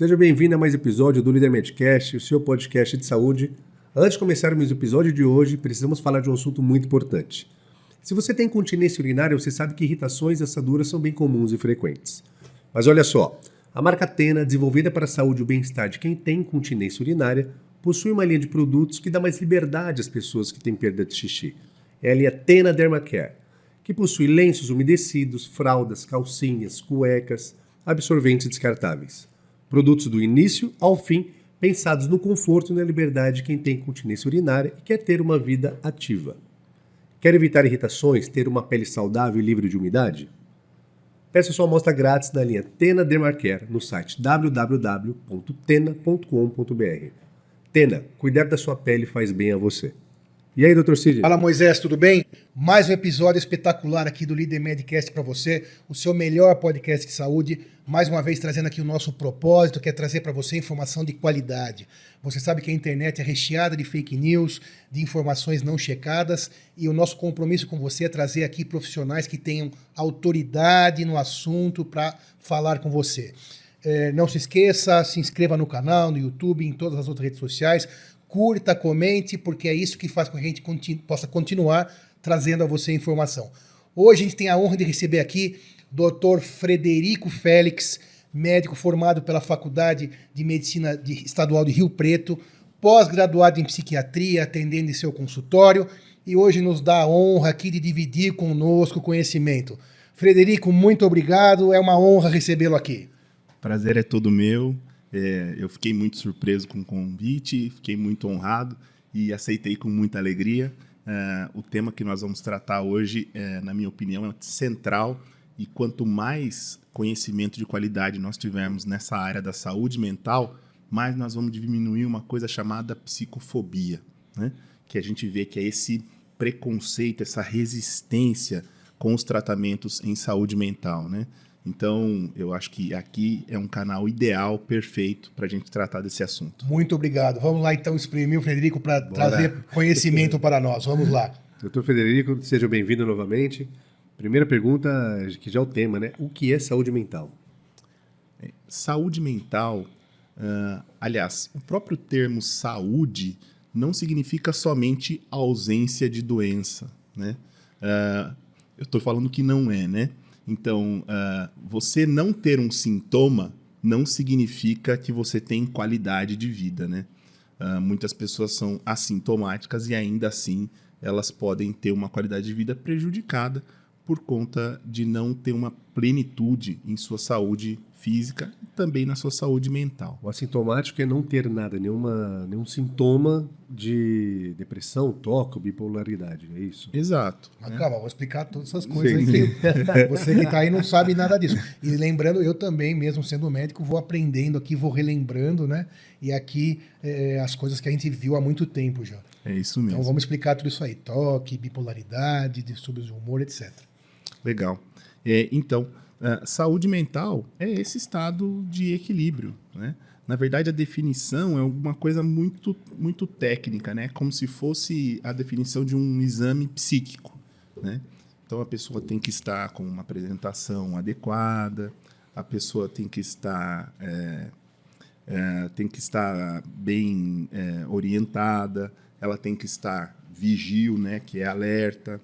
Seja bem-vindo a mais episódio do Líder Medcast, o seu podcast de saúde. Antes de começarmos o episódio de hoje, precisamos falar de um assunto muito importante. Se você tem continência urinária, você sabe que irritações e assaduras são bem comuns e frequentes. Mas olha só, a marca Tena, desenvolvida para a saúde e o bem-estar de quem tem continência urinária, possui uma linha de produtos que dá mais liberdade às pessoas que têm perda de xixi. É a linha Tena Dermacare, que possui lenços umedecidos, fraldas, calcinhas, cuecas, absorventes descartáveis. Produtos do início ao fim, pensados no conforto e na liberdade de quem tem continência urinária e quer ter uma vida ativa. Quer evitar irritações, ter uma pele saudável e livre de umidade? Peça sua amostra grátis na linha Tena Dermacare no site www.tena.com.br. Tena, cuidar da sua pele faz bem a você. E aí, doutor Cid? Fala, Moisés, tudo bem? Mais um episódio espetacular aqui do Líder Medcast para você, o seu melhor podcast de saúde. Mais uma vez trazendo aqui o nosso propósito, que é trazer para você informação de qualidade. Você sabe que a internet é recheada de fake news, de informações não checadas, e o nosso compromisso com você é trazer aqui profissionais que tenham autoridade no assunto para falar com você. É, não se esqueça, se inscreva no canal, no YouTube, em todas as outras redes sociais curta, comente, porque é isso que faz com que a gente continu possa continuar trazendo a você informação. Hoje a gente tem a honra de receber aqui Dr. Frederico Félix, médico formado pela Faculdade de Medicina de Estadual de Rio Preto, pós-graduado em psiquiatria, atendendo em seu consultório, e hoje nos dá a honra aqui de dividir conosco o conhecimento. Frederico, muito obrigado, é uma honra recebê-lo aqui. Prazer é todo meu. É, eu fiquei muito surpreso com o convite, fiquei muito honrado e aceitei com muita alegria. É, o tema que nós vamos tratar hoje, é, na minha opinião, é central e quanto mais conhecimento de qualidade nós tivermos nessa área da saúde mental, mais nós vamos diminuir uma coisa chamada psicofobia, né? que a gente vê que é esse preconceito, essa resistência com os tratamentos em saúde mental. Né? Então, eu acho que aqui é um canal ideal, perfeito, para a gente tratar desse assunto. Muito obrigado. Vamos lá, então, exprimir o Frederico para trazer conhecimento para nós. Vamos lá. Doutor Frederico, seja bem-vindo novamente. Primeira pergunta, que já é o tema, né? O que é saúde mental? É, saúde mental, uh, aliás, o próprio termo saúde não significa somente ausência de doença, né? Uh, eu estou falando que não é, né? Então, uh, você não ter um sintoma não significa que você tem qualidade de vida, né? Uh, muitas pessoas são assintomáticas e ainda assim elas podem ter uma qualidade de vida prejudicada por conta de não ter uma plenitude em sua saúde física e também na sua saúde mental. O assintomático é não ter nada, nenhuma, nenhum sintoma de depressão, toque bipolaridade, é isso? Exato. Mas né? calma, vou explicar todas essas coisas aqui. Você que está aí não sabe nada disso. E lembrando, eu também, mesmo sendo médico, vou aprendendo aqui, vou relembrando, né? E aqui é, as coisas que a gente viu há muito tempo já. É isso mesmo. Então vamos explicar tudo isso aí: toque, bipolaridade, distúrbios de humor, etc. Legal. É, então, Uh, saúde mental é esse estado de equilíbrio, né? Na verdade, a definição é alguma coisa muito, muito técnica, né? Como se fosse a definição de um exame psíquico, né? Então, a pessoa tem que estar com uma apresentação adequada, a pessoa tem que estar, é, é, tem que estar bem é, orientada, ela tem que estar vigil, né? Que é alerta,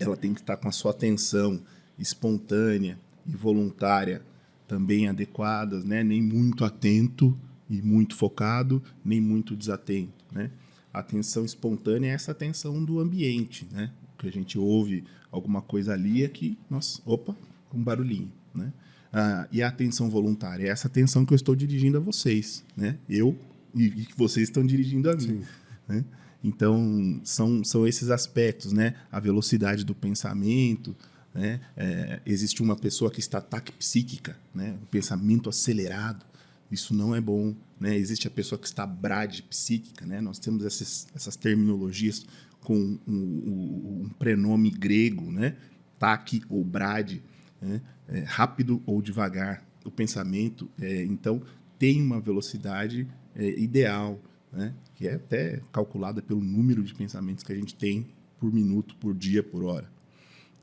ela tem que estar com a sua atenção espontânea, e voluntária também adequadas, né? nem muito atento e muito focado, nem muito desatento. Né? A atenção espontânea é essa atenção do ambiente, né? que a gente ouve alguma coisa ali é nossa, opa, um barulhinho. Né? Ah, e a atenção voluntária é essa atenção que eu estou dirigindo a vocês, né? eu e que vocês estão dirigindo a mim. Né? Então, são, são esses aspectos, né? A velocidade do pensamento, né? É, existe uma pessoa que está taquipsíquica, né? um pensamento acelerado. Isso não é bom. Né? Existe a pessoa que está bradipsíquica. Né? Nós temos essas, essas terminologias com um, um, um prenome grego, né? taque ou brade, né? é, rápido ou devagar. O pensamento, é, então, tem uma velocidade é, ideal, né? que é até calculada pelo número de pensamentos que a gente tem por minuto, por dia, por hora.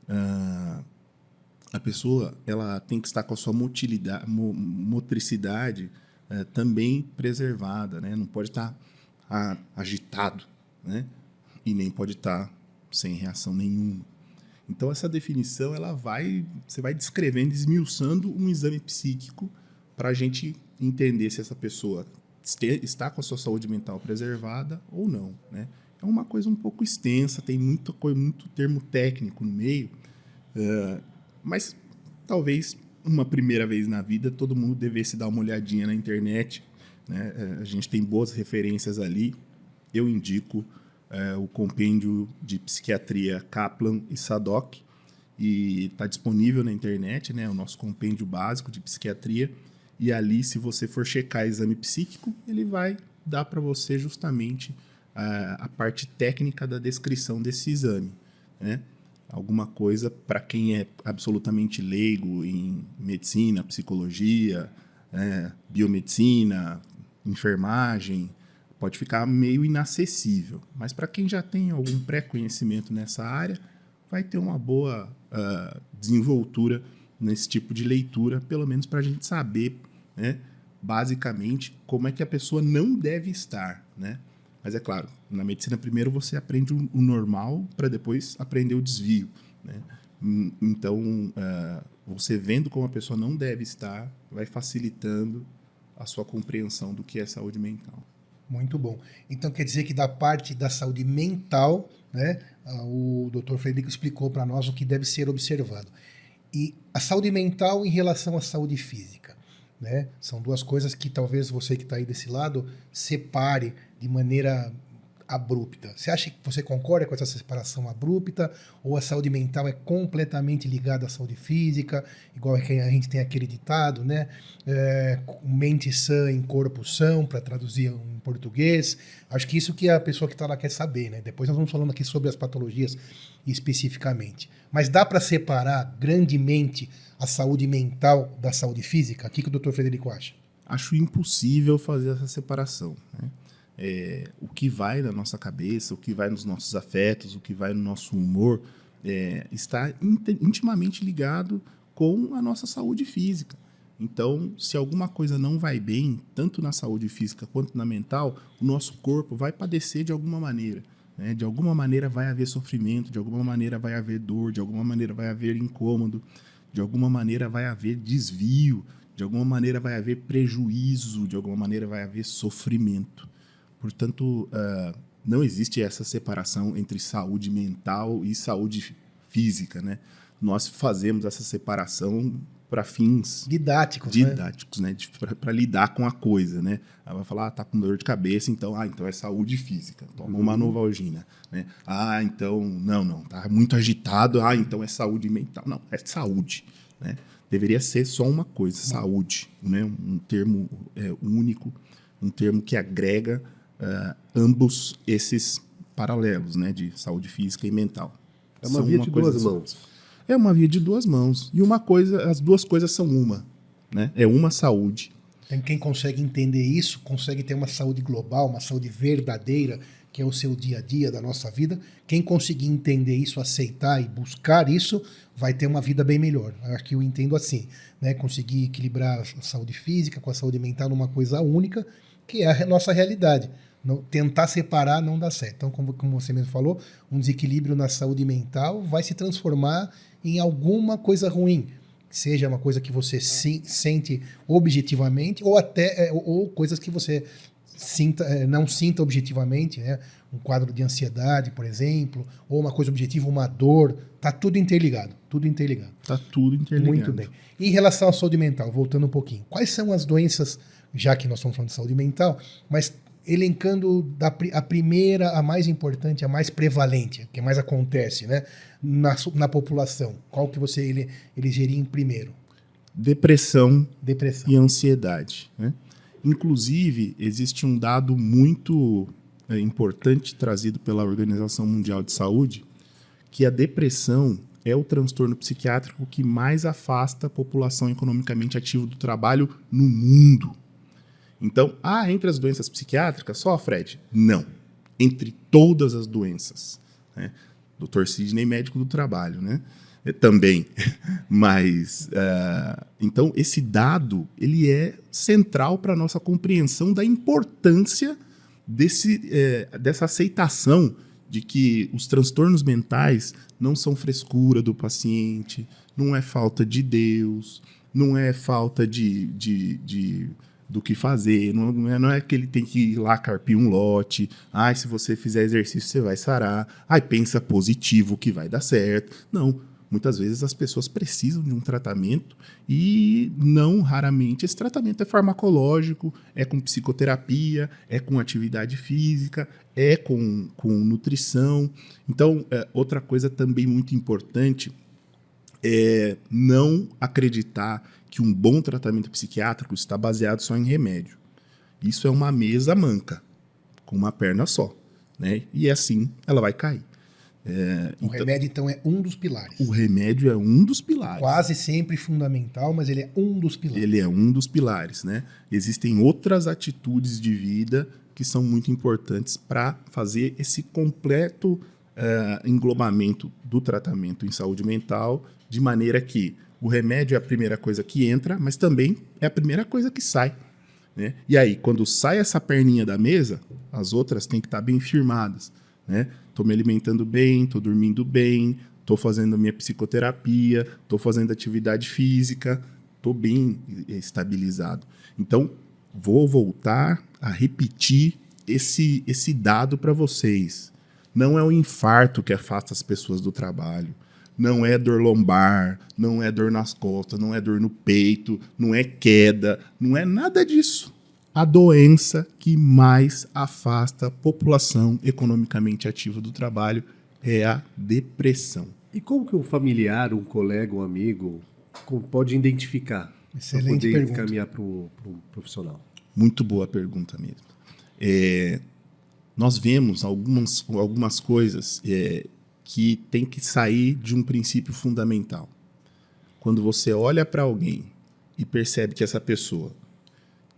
Uh, a pessoa ela tem que estar com a sua motilidade, mo, motricidade é, também preservada, né? Não pode estar tá, agitado, né? E nem pode estar sem reação nenhuma. Então essa definição ela vai, você vai descrevendo, esmiuçando um exame psíquico para a gente entender se essa pessoa está com a sua saúde mental preservada ou não, né? É uma coisa um pouco extensa, tem muito, muito termo técnico no meio, uh, mas talvez uma primeira vez na vida todo mundo devesse dar uma olhadinha na internet. Né? Uh, a gente tem boas referências ali. Eu indico uh, o compêndio de psiquiatria Kaplan e Sadok, e está disponível na internet, né? o nosso compêndio básico de psiquiatria. E ali, se você for checar exame psíquico, ele vai dar para você justamente a, a parte técnica da descrição desse exame. Né? Alguma coisa para quem é absolutamente leigo em medicina, psicologia, é, biomedicina, enfermagem, pode ficar meio inacessível. Mas para quem já tem algum pré-conhecimento nessa área, vai ter uma boa uh, desenvoltura nesse tipo de leitura, pelo menos para a gente saber, né, basicamente, como é que a pessoa não deve estar, né? Mas é claro, na medicina primeiro você aprende o normal para depois aprender o desvio. Né? Então, uh, você vendo como a pessoa não deve estar, vai facilitando a sua compreensão do que é saúde mental. Muito bom. Então quer dizer que da parte da saúde mental, né, o Dr. Frederico explicou para nós o que deve ser observado. E a saúde mental em relação à saúde física, né? São duas coisas que talvez você que está aí desse lado separe de maneira abrupta. Você acha que você concorda com essa separação abrupta ou a saúde mental é completamente ligada à saúde física, igual é a gente tem aquele ditado, né? É, mente sã em corpo são, para traduzir em português. Acho que isso que a pessoa que está lá quer saber, né? Depois nós vamos falando aqui sobre as patologias especificamente. Mas dá para separar grandemente a saúde mental da saúde física? O que, que o Dr. Frederico acha? Acho impossível fazer essa separação. Né? É, o que vai na nossa cabeça, o que vai nos nossos afetos, o que vai no nosso humor, é, está intimamente ligado com a nossa saúde física. Então, se alguma coisa não vai bem, tanto na saúde física quanto na mental, o nosso corpo vai padecer de alguma maneira. Né? De alguma maneira vai haver sofrimento, de alguma maneira vai haver dor, de alguma maneira vai haver incômodo, de alguma maneira vai haver desvio, de alguma maneira vai haver prejuízo, de alguma maneira vai haver sofrimento. Portanto, uh, não existe essa separação entre saúde mental e saúde física, né? Nós fazemos essa separação para fins didáticos, né? didáticos, né? né? Para lidar com a coisa, né? Ela vai falar, ah, tá com dor de cabeça, então, ah, então é saúde física, toma uhum. uma novalgina, né? Ah, então, não, não, tá muito agitado, ah, então é saúde mental, não, é saúde, né? Deveria ser só uma coisa, saúde, né? Um termo é, único, um termo que agrega uh, ambos esses paralelos, né, de saúde física e mental. É uma são via uma de duas mãos. É uma via de duas mãos. E uma coisa, as duas coisas são uma, né? É uma saúde. Tem quem consegue entender isso, consegue ter uma saúde global, uma saúde verdadeira, que é o seu dia a dia da nossa vida. Quem conseguir entender isso, aceitar e buscar isso, vai ter uma vida bem melhor. Aqui eu entendo assim, né? Conseguir equilibrar a saúde física com a saúde mental numa coisa única, que é a nossa realidade. Não, tentar separar não dá certo. Então, como, como você mesmo falou, um desequilíbrio na saúde mental vai se transformar em alguma coisa ruim. Seja uma coisa que você se, sente objetivamente, ou até é, ou, ou coisas que você sinta, é, não sinta objetivamente, né? um quadro de ansiedade, por exemplo, ou uma coisa objetiva, uma dor, tá tudo interligado, tudo interligado. Tá tudo interligado. Muito bem. E em relação à saúde mental, voltando um pouquinho, quais são as doenças, já que nós estamos falando de saúde mental, mas elencando da, a primeira, a mais importante, a mais prevalente, que mais acontece né, na, na população? Qual que você ele, elegeria em primeiro? Depressão, Depressão. e ansiedade. Né? Inclusive, existe um dado muito é, importante trazido pela Organização Mundial de Saúde, que a depressão é o transtorno psiquiátrico que mais afasta a população economicamente ativa do trabalho no mundo. Então, ah, entre as doenças psiquiátricas, só, Fred? Não. Entre todas as doenças. Né? Dr. Sidney, médico do trabalho, né? é, também. Mas, uh, então, esse dado ele é central para a nossa compreensão da importância desse, é, dessa aceitação de que os transtornos mentais não são frescura do paciente, não é falta de Deus, não é falta de, de, de do que fazer, não é, não é que ele tem que ir lá carpir um lote, ai, se você fizer exercício você vai sarar, ai, pensa positivo que vai dar certo. Não, muitas vezes as pessoas precisam de um tratamento e não raramente esse tratamento é farmacológico, é com psicoterapia, é com atividade física, é com, com nutrição. Então, é, outra coisa também muito importante é não acreditar que um bom tratamento psiquiátrico está baseado só em remédio. Isso é uma mesa manca, com uma perna só. Né? E assim ela vai cair. É, o então, remédio, então, é um dos pilares. O remédio é um dos pilares. Quase sempre fundamental, mas ele é um dos pilares. Ele é um dos pilares, né? Existem outras atitudes de vida que são muito importantes para fazer esse completo uh, englobamento do tratamento em saúde mental, de maneira que o remédio é a primeira coisa que entra, mas também é a primeira coisa que sai. Né? E aí, quando sai essa perninha da mesa, as outras têm que estar bem firmadas. Né? Me alimentando bem, tô dormindo bem, tô fazendo minha psicoterapia, tô fazendo atividade física, tô bem estabilizado. Então, vou voltar a repetir esse, esse dado para vocês. Não é o infarto que afasta as pessoas do trabalho não é dor lombar, não é dor nas costas, não é dor no peito, não é queda, não é nada disso. A doença que mais afasta a população economicamente ativa do trabalho é a depressão. E como que um familiar, um colega, um amigo pode identificar para poder pergunta. encaminhar para o pro profissional? Muito boa pergunta mesmo. É, nós vemos algumas, algumas coisas é, que tem que sair de um princípio fundamental. Quando você olha para alguém e percebe que essa pessoa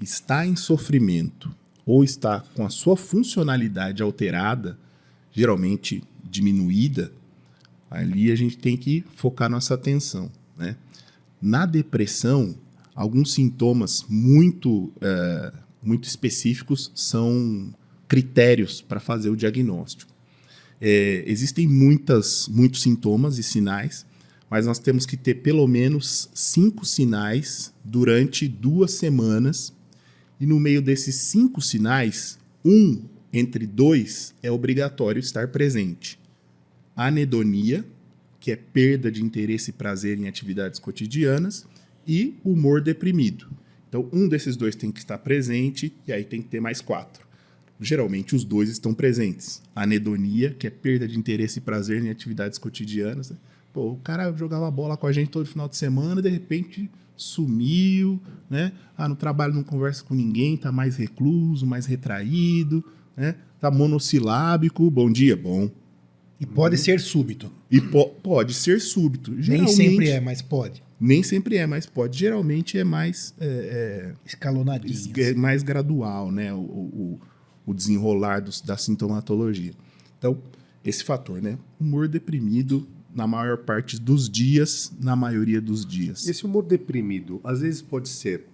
está em sofrimento ou está com a sua funcionalidade alterada, geralmente diminuída, ali a gente tem que focar nossa atenção. Né? Na depressão, alguns sintomas muito, é, muito específicos são critérios para fazer o diagnóstico. É, existem muitas, muitos sintomas e sinais, mas nós temos que ter pelo menos cinco sinais durante duas semanas. E no meio desses cinco sinais, um entre dois é obrigatório estar presente. Anedonia, que é perda de interesse e prazer em atividades cotidianas, e humor deprimido. Então, um desses dois tem que estar presente, e aí tem que ter mais quatro geralmente os dois estão presentes. A anedonia, que é perda de interesse e prazer em atividades cotidianas. Né? Pô, o cara jogava bola com a gente todo final de semana, de repente sumiu, né? Ah, no trabalho não conversa com ninguém, tá mais recluso, mais retraído, né? Tá monossilábico, bom dia, bom. E pode ser súbito. E po pode ser súbito. Nem sempre é, mas pode. Nem sempre é, mas pode. Geralmente é mais... É, é, Escalonadinho. É mais gradual, né? O, o, o desenrolar dos, da sintomatologia. Então, esse fator, né? Humor deprimido na maior parte dos dias, na maioria dos dias. Esse humor deprimido, às vezes pode ser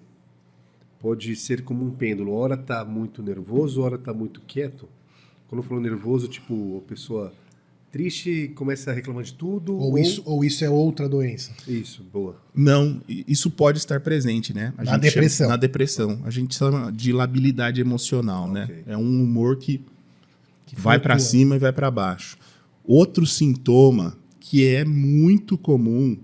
pode ser como um pêndulo, hora tá muito nervoso, hora tá muito quieto. Quando eu falo nervoso, tipo, a pessoa triste começa a reclamar de tudo. Ou, ou, Isso, ou isso é outra doença. Isso, boa. Não, isso pode estar presente, né? A na depressão. Chama, na depressão. A gente chama de labilidade emocional, né? okay. né? É um humor que, que vai para cima e vai para baixo. Outro sintoma que é muito comum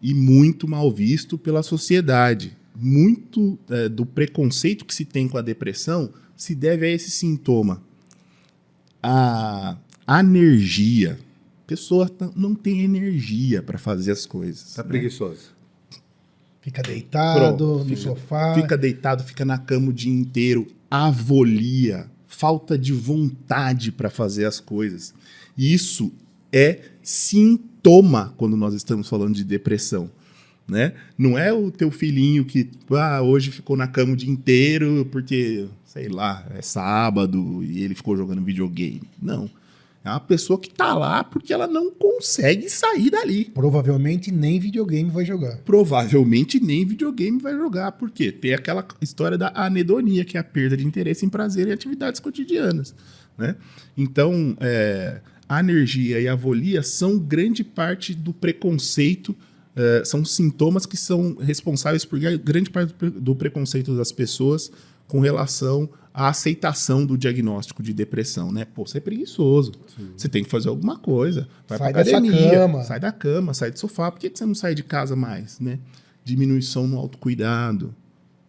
e muito mal visto pela sociedade. Muito é, do preconceito que se tem com a depressão se deve a esse sintoma. A energia. A pessoa não tem energia para fazer as coisas. Tá né? preguiçosa. Fica deitado Pronto, no fica, sofá. Fica deitado, fica na cama o dia inteiro. Avolia, falta de vontade para fazer as coisas. Isso é sintoma quando nós estamos falando de depressão. Né? Não é o teu filhinho que ah, hoje ficou na cama o dia inteiro porque, sei lá, é sábado e ele ficou jogando videogame. Não É uma pessoa que tá lá porque ela não consegue sair dali. Provavelmente nem videogame vai jogar. Provavelmente nem videogame vai jogar, porque tem aquela história da anedonia, que é a perda de interesse em prazer e atividades cotidianas. Né? Então, é, a energia e a volia são grande parte do preconceito, é, são sintomas que são responsáveis por grande parte do preconceito das pessoas com relação à aceitação do diagnóstico de depressão, né? Pô, você é preguiçoso. Sim. Você tem que fazer alguma coisa. Vai sai pra academia, cama. sai da cama, sai do sofá. Por que você não sai de casa mais, né? Diminuição no autocuidado.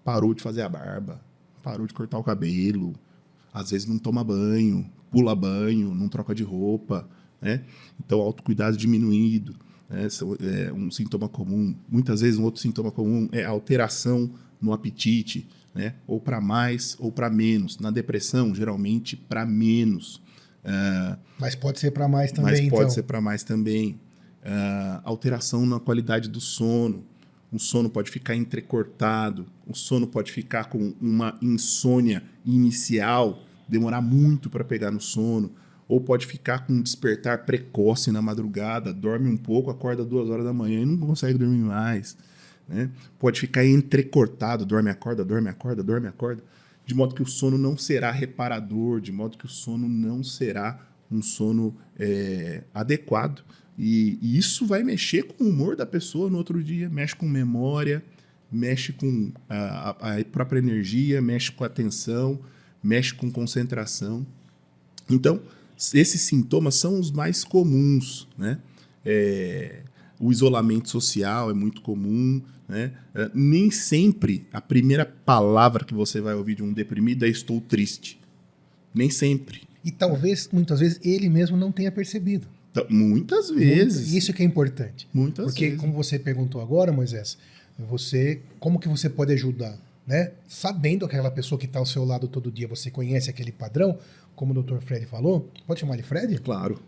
Parou de fazer a barba. Parou de cortar o cabelo. Às vezes não toma banho, pula banho, não troca de roupa, né? Então, autocuidado diminuído. Né? É um sintoma comum. Muitas vezes, um outro sintoma comum é alteração no apetite, né? Ou para mais ou para menos. Na depressão, geralmente para menos. Uh, mas pode ser para mais também. Mas pode então. ser para mais também. Uh, alteração na qualidade do sono. O sono pode ficar entrecortado. O sono pode ficar com uma insônia inicial, demorar muito para pegar no sono. Ou pode ficar com um despertar precoce na madrugada, dorme um pouco, acorda duas horas da manhã e não consegue dormir mais. Né? Pode ficar entrecortado, dorme, acorda, dorme, acorda, dorme, acorda, de modo que o sono não será reparador, de modo que o sono não será um sono é, adequado. E, e, isso vai mexer com o humor da pessoa no outro dia, mexe com memória, mexe com a, a própria energia, mexe com atenção, mexe com concentração. Então, esses sintomas são os mais comuns, né? É, o isolamento social é muito comum, né? É, nem sempre a primeira palavra que você vai ouvir de um deprimido é estou triste. Nem sempre. E talvez, muitas vezes, ele mesmo não tenha percebido. Então, muitas vezes. isso que é importante. Muitas Porque, vezes. como você perguntou agora, Moisés, você, como que você pode ajudar? Né? Sabendo aquela pessoa que está ao seu lado todo dia, você conhece aquele padrão, como o Dr. Fred falou. Pode chamar de Fred? Claro.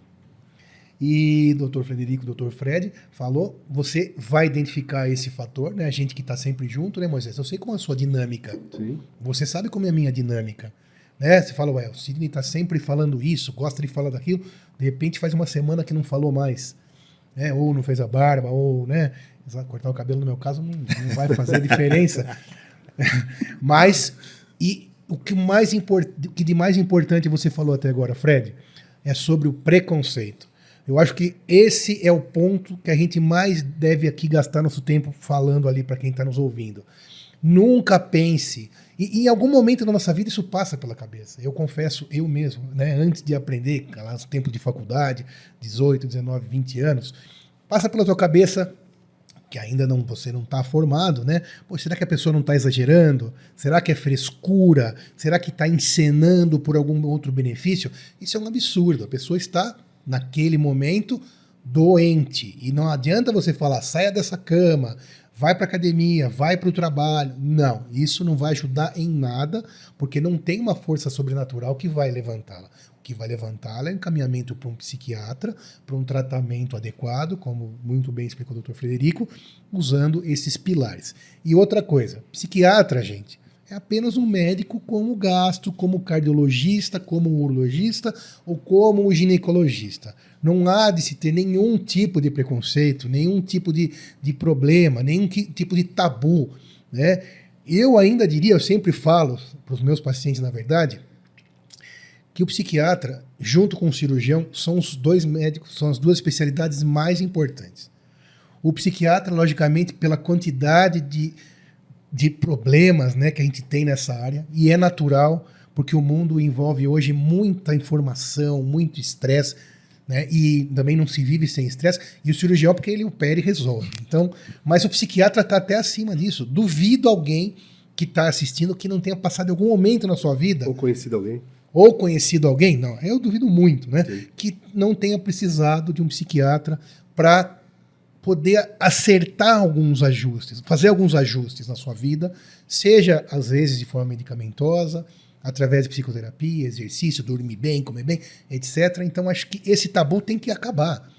E doutor Frederico, doutor Fred falou, você vai identificar esse fator, né? A gente que está sempre junto, né, Moisés? Eu sei como é a sua dinâmica. Sim. Você sabe como é a minha dinâmica. Né? Você fala, ué, o Sidney está sempre falando isso, gosta de falar daquilo, de repente faz uma semana que não falou mais. Né? Ou não fez a barba, ou, né? Cortar o cabelo, no meu caso, não, não vai fazer diferença. Mas, e o que, mais import, o que de mais importante você falou até agora, Fred, é sobre o preconceito. Eu acho que esse é o ponto que a gente mais deve aqui gastar nosso tempo falando ali para quem está nos ouvindo. Nunca pense. E, em algum momento da nossa vida isso passa pela cabeça. Eu confesso, eu mesmo, né, antes de aprender, lá no tempo de faculdade, 18, 19, 20 anos, passa pela tua cabeça que ainda não você não está formado, né? Pô, será que a pessoa não está exagerando? Será que é frescura? Será que está encenando por algum outro benefício? Isso é um absurdo. A pessoa está naquele momento doente. E não adianta você falar, saia dessa cama, vai para academia, vai para o trabalho. Não, isso não vai ajudar em nada, porque não tem uma força sobrenatural que vai levantá-la. O que vai levantá-la é encaminhamento para um psiquiatra, para um tratamento adequado, como muito bem explicou o Dr. Frederico, usando esses pilares. E outra coisa, psiquiatra, gente, é apenas um médico como gastro, como cardiologista, como urologista ou como ginecologista. Não há de se ter nenhum tipo de preconceito, nenhum tipo de, de problema, nenhum tipo de tabu. Né? Eu ainda diria, eu sempre falo para os meus pacientes, na verdade, que o psiquiatra, junto com o cirurgião, são os dois médicos, são as duas especialidades mais importantes. O psiquiatra, logicamente, pela quantidade de de problemas né, que a gente tem nessa área, e é natural, porque o mundo envolve hoje muita informação, muito estresse, né, e também não se vive sem estresse, e o cirurgião, porque ele opera e resolve. Então, mas o psiquiatra está até acima disso. Duvido alguém que está assistindo que não tenha passado algum momento na sua vida. Ou conhecido alguém. Ou conhecido alguém, não, eu duvido muito, né? Sim. Que não tenha precisado de um psiquiatra para poder acertar alguns ajustes, fazer alguns ajustes na sua vida, seja às vezes de forma medicamentosa, através de psicoterapia, exercício, dormir bem, comer bem, etc. Então acho que esse tabu tem que acabar.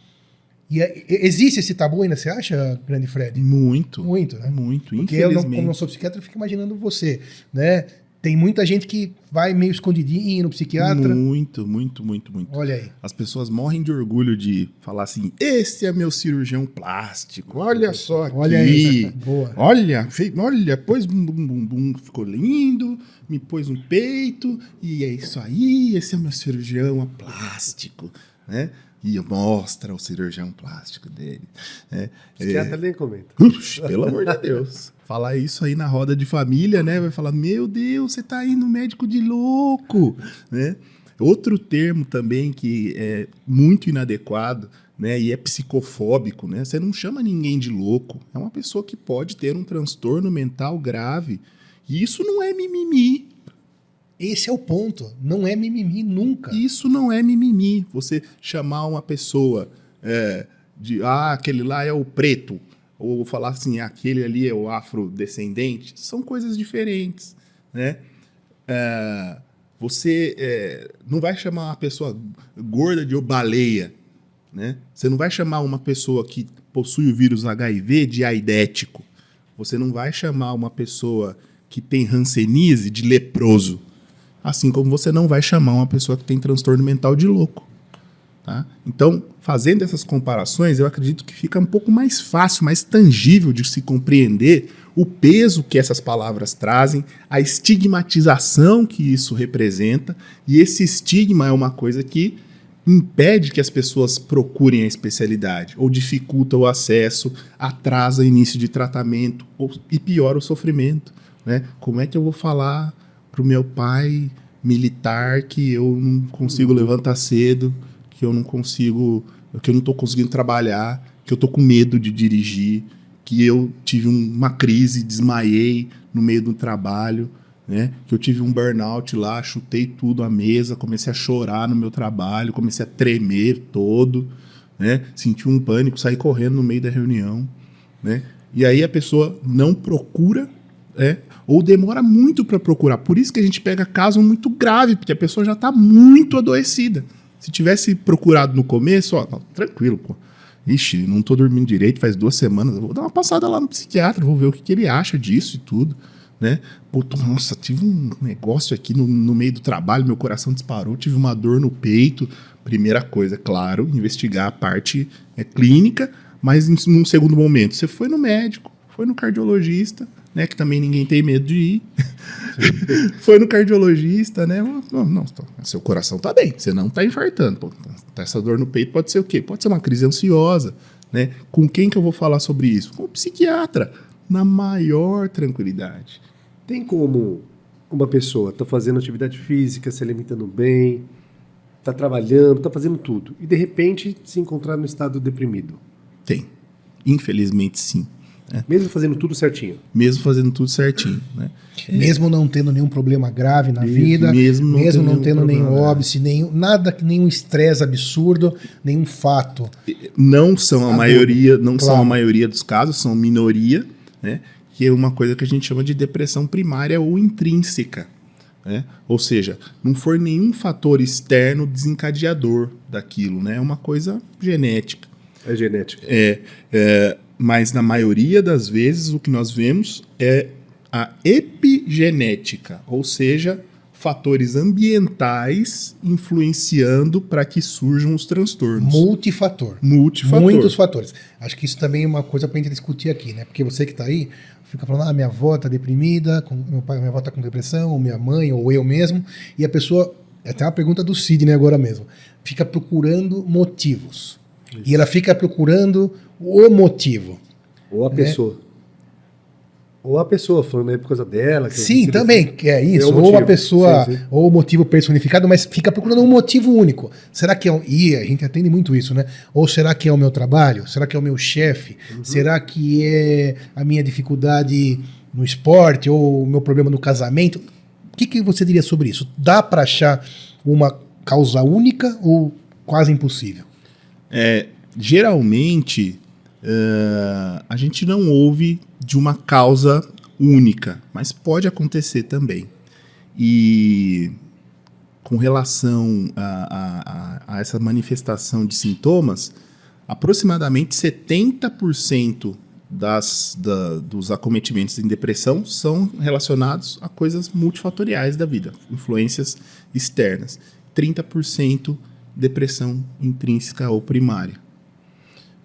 E é, existe esse tabu ainda, você acha, grande Fred? Muito. Muito, né? Muito, Porque eu, como não sou psiquiatra, eu fico imaginando você, né? Tem muita gente que vai meio escondidinho no psiquiatra. Muito, muito, muito, muito. Olha aí. As pessoas morrem de orgulho de falar assim: esse é meu cirurgião plástico. Olha só aqui. Olha aí. Boa. Olha, fei- olha, pôs um bum, bum, bum, ficou lindo, me pôs um peito, e é isso aí, esse é meu cirurgião plástico, né? E mostra o cirurgião plástico dele. Né? Psiquiatra nem comenta. Ux, pelo amor de Deus. Falar isso aí na roda de família, né? Vai falar, meu Deus, você tá indo médico de louco, né? Outro termo também que é muito inadequado, né? E é psicofóbico, né? Você não chama ninguém de louco. É uma pessoa que pode ter um transtorno mental grave. E isso não é mimimi. Esse é o ponto. Não é mimimi nunca. Isso não é mimimi. Você chamar uma pessoa é, de ah, aquele lá é o preto, ou falar assim, aquele ali é o afrodescendente, são coisas diferentes, né? É, você é, não vai chamar uma pessoa gorda de baleia, né? Você não vai chamar uma pessoa que possui o vírus HIV de aidético. Você não vai chamar uma pessoa que tem hanseníase de leproso. Assim como você não vai chamar uma pessoa que tem transtorno mental de louco. Tá? Então, fazendo essas comparações, eu acredito que fica um pouco mais fácil, mais tangível de se compreender o peso que essas palavras trazem, a estigmatização que isso representa, e esse estigma é uma coisa que impede que as pessoas procurem a especialidade, ou dificulta o acesso, atrasa o início de tratamento, ou, e piora o sofrimento. Né? Como é que eu vou falar para o meu pai militar que eu não consigo levantar cedo, que eu não consigo, que eu não estou conseguindo trabalhar, que eu estou com medo de dirigir, que eu tive um- uma crise, desmaiei no meio do trabalho, né? Que eu tive um burnout lá, chutei tudo à mesa, comecei a chorar no meu trabalho, comecei a tremer todo, né? Senti um pânico, saí correndo no meio da reunião, né? E aí a pessoa não procura, né? Ou demora muito para procurar. Por isso que a gente pega caso muito grave, porque a pessoa já está muito adoecida. Se tivesse procurado no começo, ó, não, tranquilo, pô. Ixi, não tô dormindo direito faz duas semanas. Vou dar uma passada lá no psiquiatra, vou ver o que, que ele acha disso e tudo, né? Pô, tô- nossa, tive um negócio aqui no, no meio do trabalho, meu coração disparou, tive uma dor no peito. Primeira coisa, claro, investigar a parte é, clínica, mas em, num segundo momento, você foi no médico, foi no cardiologista, né? Que também ninguém tem medo de ir. foi no cardiologista, né? Não, não, seu coração tá bem, você não tá infartando. Pô, tá- essa dor no peito pode ser o quê? Pode ser uma crise ansiosa, né? Com quem que eu vou falar sobre isso? Com o psiquiatra, na maior tranquilidade. Tem como uma pessoa tá fazendo atividade física, se alimentando bem, tá trabalhando, tá fazendo tudo, e de repente se encontrar no estado deprimido, Tem. Infelizmente, sim. Mesmo fazendo tudo certinho. Mesmo fazendo tudo certinho, né? Mesmo não tendo nenhum problema grave na Mesmo- vida, mesmo não mesmo tendo não nenhum tendo nenhum grave. óbice, nenhum, nada, nenhum estresse absurdo, nenhum fato. não são a Agudo. maioria, não são Claro. a maioria dos casos, são minoria, né? Que é uma coisa que a gente chama de depressão primária ou intrínseca, né? Ou seja, não for nenhum fator externo desencadeador daquilo, né? É uma coisa genética. É genética. É, é, mas na maioria das vezes o que nós vemos é a epigenética, ou seja, fatores ambientais influenciando para que surjam os transtornos. Multifator. Multifator. Muitos fatores. Acho que isso também é uma coisa pra gente discutir aqui, né? Porque você que tá aí fica falando, ah, minha avó tá deprimida, com- meu pai, minha avó tá com depressão, ou minha mãe, ou eu mesmo, e a pessoa, é até uma pergunta do Sidney agora mesmo, fica procurando motivos. E ela fica procurando o motivo. Ou a pessoa. Ou a pessoa, falando aí por causa dela. Sim, também, que é isso. É o ou a pessoa, Sim, sim. ou o motivo personificado, mas fica procurando um motivo único. Será que é um. E a gente atende muito isso, né? Ou será que é o meu trabalho? Será que é o meu chefe? Uhum. Será que é a minha dificuldade no esporte? Ou o meu problema no casamento? O que, que você diria sobre isso? Dá para achar uma causa única ou quase impossível? É, geralmente, eh, a gente não ouve de uma causa única, mas pode acontecer também. E com relação a, a- a- a essa manifestação de sintomas, aproximadamente 70% das, da, dos acometimentos em depressão são relacionados a coisas multifatoriais da vida, influências externas. 30% depressão intrínseca ou primária.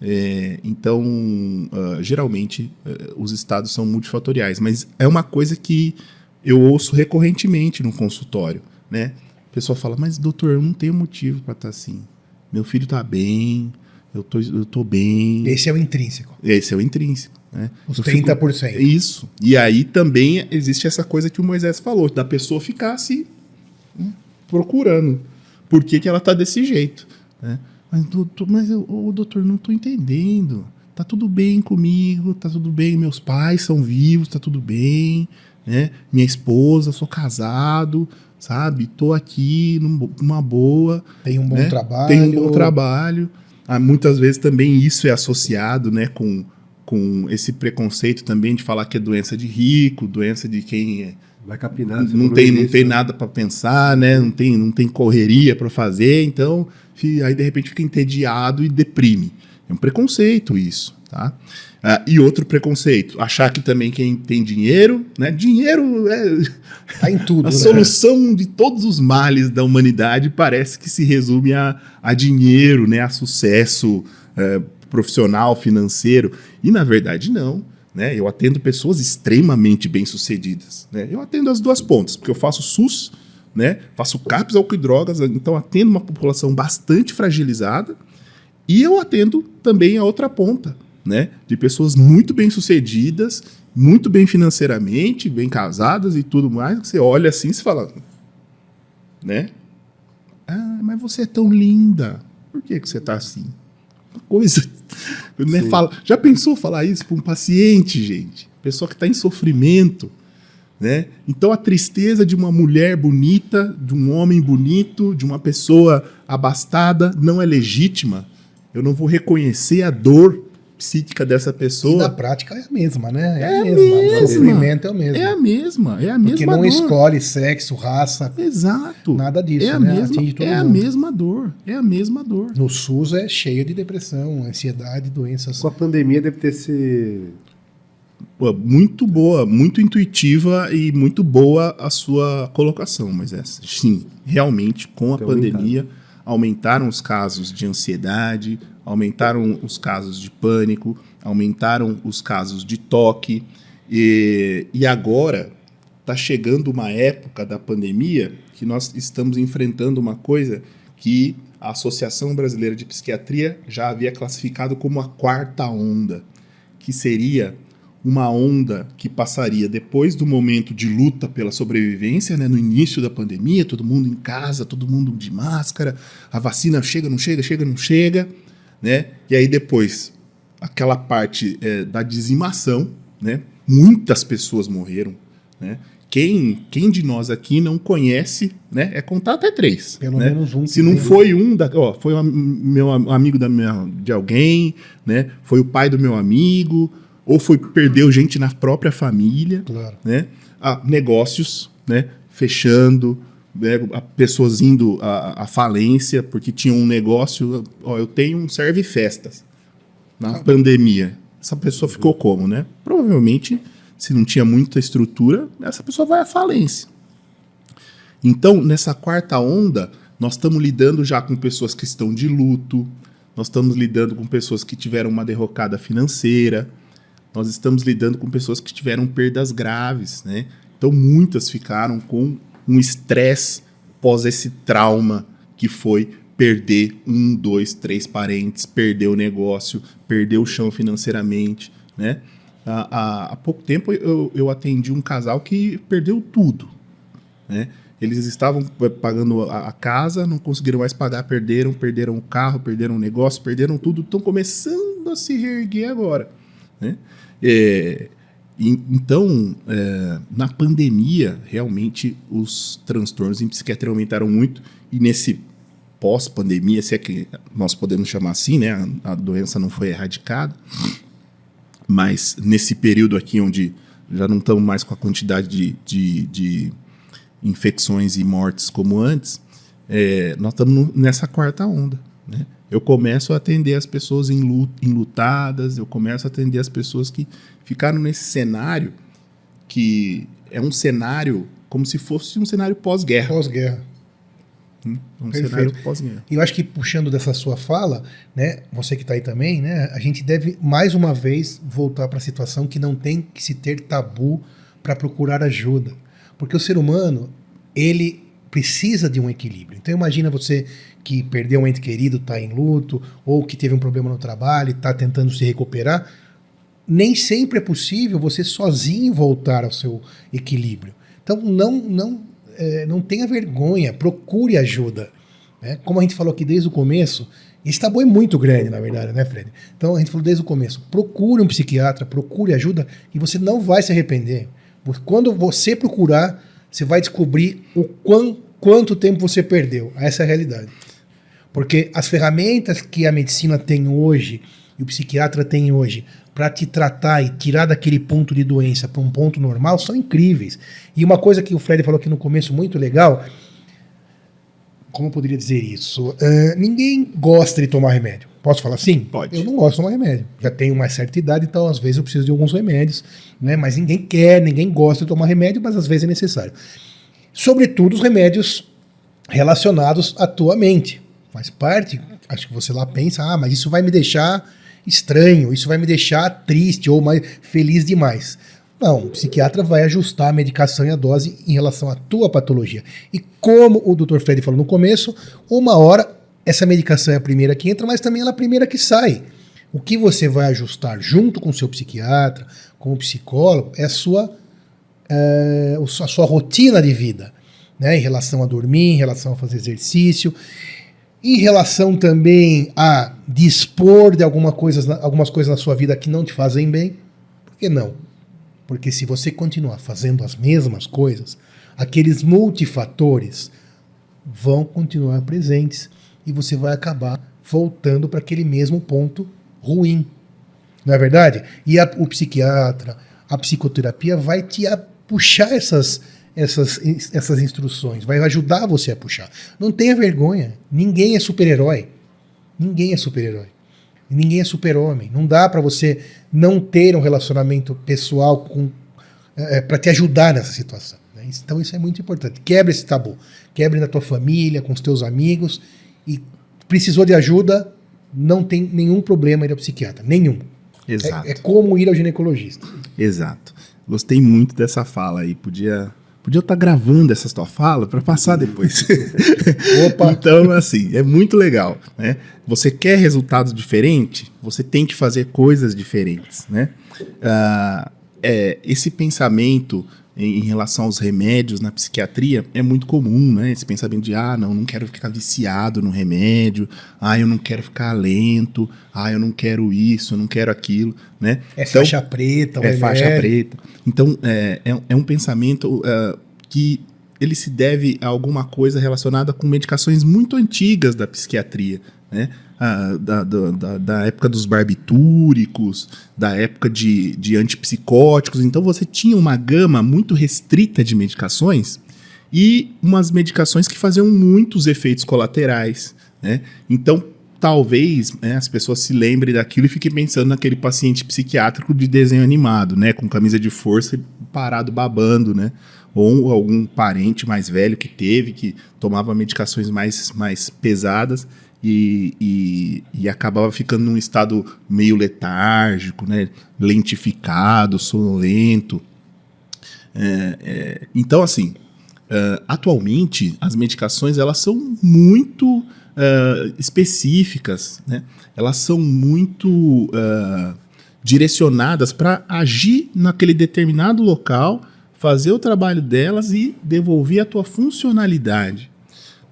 É, então, uh, geralmente, uh, os estados são multifatoriais, mas é uma coisa que eu ouço recorrentemente no consultório, né? A pessoa fala, mas doutor, eu não tenho motivo para estar tá assim. Meu filho está bem, eu tô, eu tô bem. Esse é o intrínseco. Esse é o intrínseco. Né? Os eu 30%. Fico... Isso. E aí também existe essa coisa que o Moisés falou, da pessoa ficar se né, procurando. Por que, que ela tá desse jeito? Né? Mas, doutor, mas eu, oh, doutor, não tô entendendo. Tá tudo bem comigo, tá tudo bem, meus pais são vivos, tá tudo bem, né? Minha esposa, sou casado, sabe? Tô aqui numa boa. Tem um bom né? trabalho. Tem um bom trabalho. Ah, muitas vezes também isso é associado né, com, com esse preconceito também de falar que é doença de rico, doença de quem é, vai capinar. Não tem, não tem nada para pensar, né? Não tem, não tem correria para fazer, então aí de repente fica entediado e deprime. É um preconceito isso, tá? Ah, e outro preconceito, achar que também quem tem dinheiro, né? Dinheiro é tá em tudo. a né? solução de todos os males da humanidade parece que se resume a, a dinheiro, né? A sucesso é, profissional, financeiro. E na verdade não. Né? Eu atendo pessoas extremamente bem-sucedidas. Né? Eu atendo as duas pontas, porque eu faço SUS, né? faço CAPS, álcool e drogas, então atendo uma população bastante fragilizada. E eu atendo também a outra ponta, né? De pessoas muito bem sucedidas, muito bem financeiramente, bem casadas e tudo mais, você olha assim e fala, né? Ah, mas você é tão linda. Por que, que você tá assim? Coisa. Né? Fala, já pensou falar isso para um paciente, gente? Pessoa que está em sofrimento. Né? Então a tristeza de uma mulher bonita, de um homem bonito, de uma pessoa abastada não é legítima eu não vou reconhecer a dor psíquica dessa pessoa. E na prática é a mesma, né? É, é a mesma. mesma. O sofrimento é o mesmo. É a mesma, é a mesma Porque não dor. escolhe sexo, raça. Exato. Nada disso, é a né? Mesma, é a mesma dor. É a mesma dor. No SUS é cheio de depressão, ansiedade, doenças. Com a pandemia deve ter se Pô, muito boa, muito intuitiva e muito boa a sua colocação, mas é sim, realmente com a pandemia aumentaram os casos de ansiedade, aumentaram os casos de pânico, aumentaram os casos de toque. E, e agora está chegando uma época da pandemia que nós estamos enfrentando uma coisa que a Associação Brasileira de Psiquiatria já havia classificado como a quarta onda, que seria uma onda que passaria depois do momento de luta pela sobrevivência, né, no início da pandemia, todo mundo em casa, todo mundo de máscara, a vacina chega, não chega, chega, não chega, né? E aí depois aquela parte é, da dizimação, né? Muitas pessoas morreram, né? Quem, quem de nós aqui não conhece, né? É contar até três. Pelo né? menos um. Se não foi um, da, ó, foi um, meu amigo da minha, de alguém, né? Foi o pai do meu amigo, ou foi perdeu gente na própria família, claro. né? Ah, negócios, né? Fechando, né? pessoas indo à, à, falência porque tinham um negócio. Ó, eu tenho um serve festas na ah. pandemia. Essa pessoa ficou como, né? Provavelmente, se não tinha muita estrutura, essa pessoa vai à falência. Então, nessa quarta onda, nós estamos lidando já com pessoas que estão de luto, nós estamos lidando com pessoas que tiveram uma derrocada financeira, nós estamos lidando com pessoas que tiveram perdas graves, né? Então muitas ficaram com um estresse pós esse trauma que foi perder um, dois, três parentes, perder o negócio, perder o chão financeiramente, né? Há, há, pouco tempo eu, eu atendi um casal que perdeu tudo, né? Eles estavam pagando a, a casa, não conseguiram mais pagar, perderam, perderam o carro, perderam o negócio, perderam tudo, estão começando a se reerguer agora, né? É, então, é, na pandemia, realmente os transtornos em psiquiatria aumentaram muito e nesse pós-pandemia, se é que nós podemos chamar assim, né, a, a, doença não foi erradicada, mas nesse período aqui onde já não estamos mais com a quantidade de, de, de infecções e mortes como antes, é, nós estamos nessa quarta onda. Né? Eu começo a atender as pessoas enlutadas, eu começo a atender as pessoas que ficaram nesse cenário que é um cenário como se fosse um cenário pós-guerra. Pós-guerra. Hum, um Perfeito. cenário pós-guerra. E eu acho que puxando dessa sua fala, né, você que está aí também, né, a gente deve mais uma vez voltar para a situação que não tem que se ter tabu para procurar ajuda, porque o ser humano ele precisa de um equilíbrio. Então imagina você que perdeu um ente querido, está em luto, ou que teve um problema no trabalho, está tentando se recuperar. Nem sempre é possível você sozinho voltar ao seu equilíbrio. Então não não é, não tenha vergonha, procure ajuda. Né? Como a gente falou aqui desde o começo, esse tabu é muito grande, na verdade, né, Fred? Então a gente falou desde o começo: procure um psiquiatra, procure ajuda e você não vai se arrepender. Quando você procurar, você vai descobrir o quão, quanto tempo você perdeu. Essa é a realidade. Porque as ferramentas que a medicina tem hoje e o psiquiatra tem hoje para te tratar e tirar daquele ponto de doença para um ponto normal são incríveis. E uma coisa que o Fred falou aqui no começo muito legal, como eu poderia dizer isso? Uh, ninguém gosta de tomar remédio. Posso falar assim? Pode. Eu não gosto de tomar remédio. Já tenho uma certa idade, então às vezes eu preciso de alguns remédios, né? Mas ninguém quer, ninguém gosta de tomar remédio, mas às vezes é necessário. Sobretudo os remédios relacionados à tua mente. Faz parte, acho que você lá pensa, ah, mas isso vai me deixar estranho, isso vai me deixar triste ou mais feliz demais. Não, o psiquiatra vai ajustar a medicação e a dose em relação à tua patologia. E como o Dr. Fred falou no começo, uma hora essa medicação é a primeira que entra, mas também ela é a primeira que sai. O que você vai ajustar junto com o seu psiquiatra, com o psicólogo, é a sua, é, a sua rotina de vida. Né, em relação a dormir, em relação a fazer exercício, em relação também a dispor de alguma coisa, algumas coisas na sua vida que não te fazem bem, por que não? Porque se você continuar fazendo as mesmas coisas, aqueles multifatores vão continuar presentes e você vai acabar voltando para aquele mesmo ponto ruim. Não é verdade? E a, o psiquiatra, a psicoterapia vai te puxar essas essas, essas instruções, vai ajudar você a puxar. Não tenha vergonha. Ninguém é super-herói. Ninguém é super-herói. Ninguém é super-homem. Não dá para você não ter um relacionamento pessoal com é, para te ajudar nessa situação. Né? Então isso é muito importante. Quebre esse tabu. Quebre na tua família, com os teus amigos. E precisou de ajuda, não tem nenhum problema ir ao psiquiatra. Nenhum. Exato. É, é como ir ao ginecologista. Exato. Gostei muito dessa fala aí. Podia Podia estar gravando essa tua fala para passar depois. Opa. então, assim, é muito legal. Né? Você quer resultados diferentes? Você tem que fazer coisas diferentes. Né? Uh, é, esse pensamento em relação aos remédios na psiquiatria é muito comum, né? Esse pensamento de ah, não, não quero ficar viciado no remédio, ah, eu não quero ficar lento, ah, eu não quero isso, eu não quero aquilo, né? É então, faixa preta, é faixa preta. Então é, é, é um pensamento uh, que ele se deve a alguma coisa relacionada com medicações muito antigas da psiquiatria, né? Ah, da, da, da, época dos barbitúricos, da época de, de antipsicóticos. Então você tinha uma gama muito restrita de medicações e umas medicações que faziam muitos efeitos colaterais. Né? Então, talvez né, as pessoas se lembrem daquilo e fiquem pensando naquele paciente psiquiátrico de desenho animado, né? Com camisa de força e parado babando, né? Ou algum parente mais velho que teve, que tomava medicações mais, mais pesadas e, e, e, acabava ficando num estado meio letárgico, né? lentificado, sonolento. É, é, então, assim, uh, atualmente as medicações elas são muito uh, específicas, né? elas são muito uh, direcionadas para agir naquele determinado local, fazer o trabalho delas e devolver a tua funcionalidade.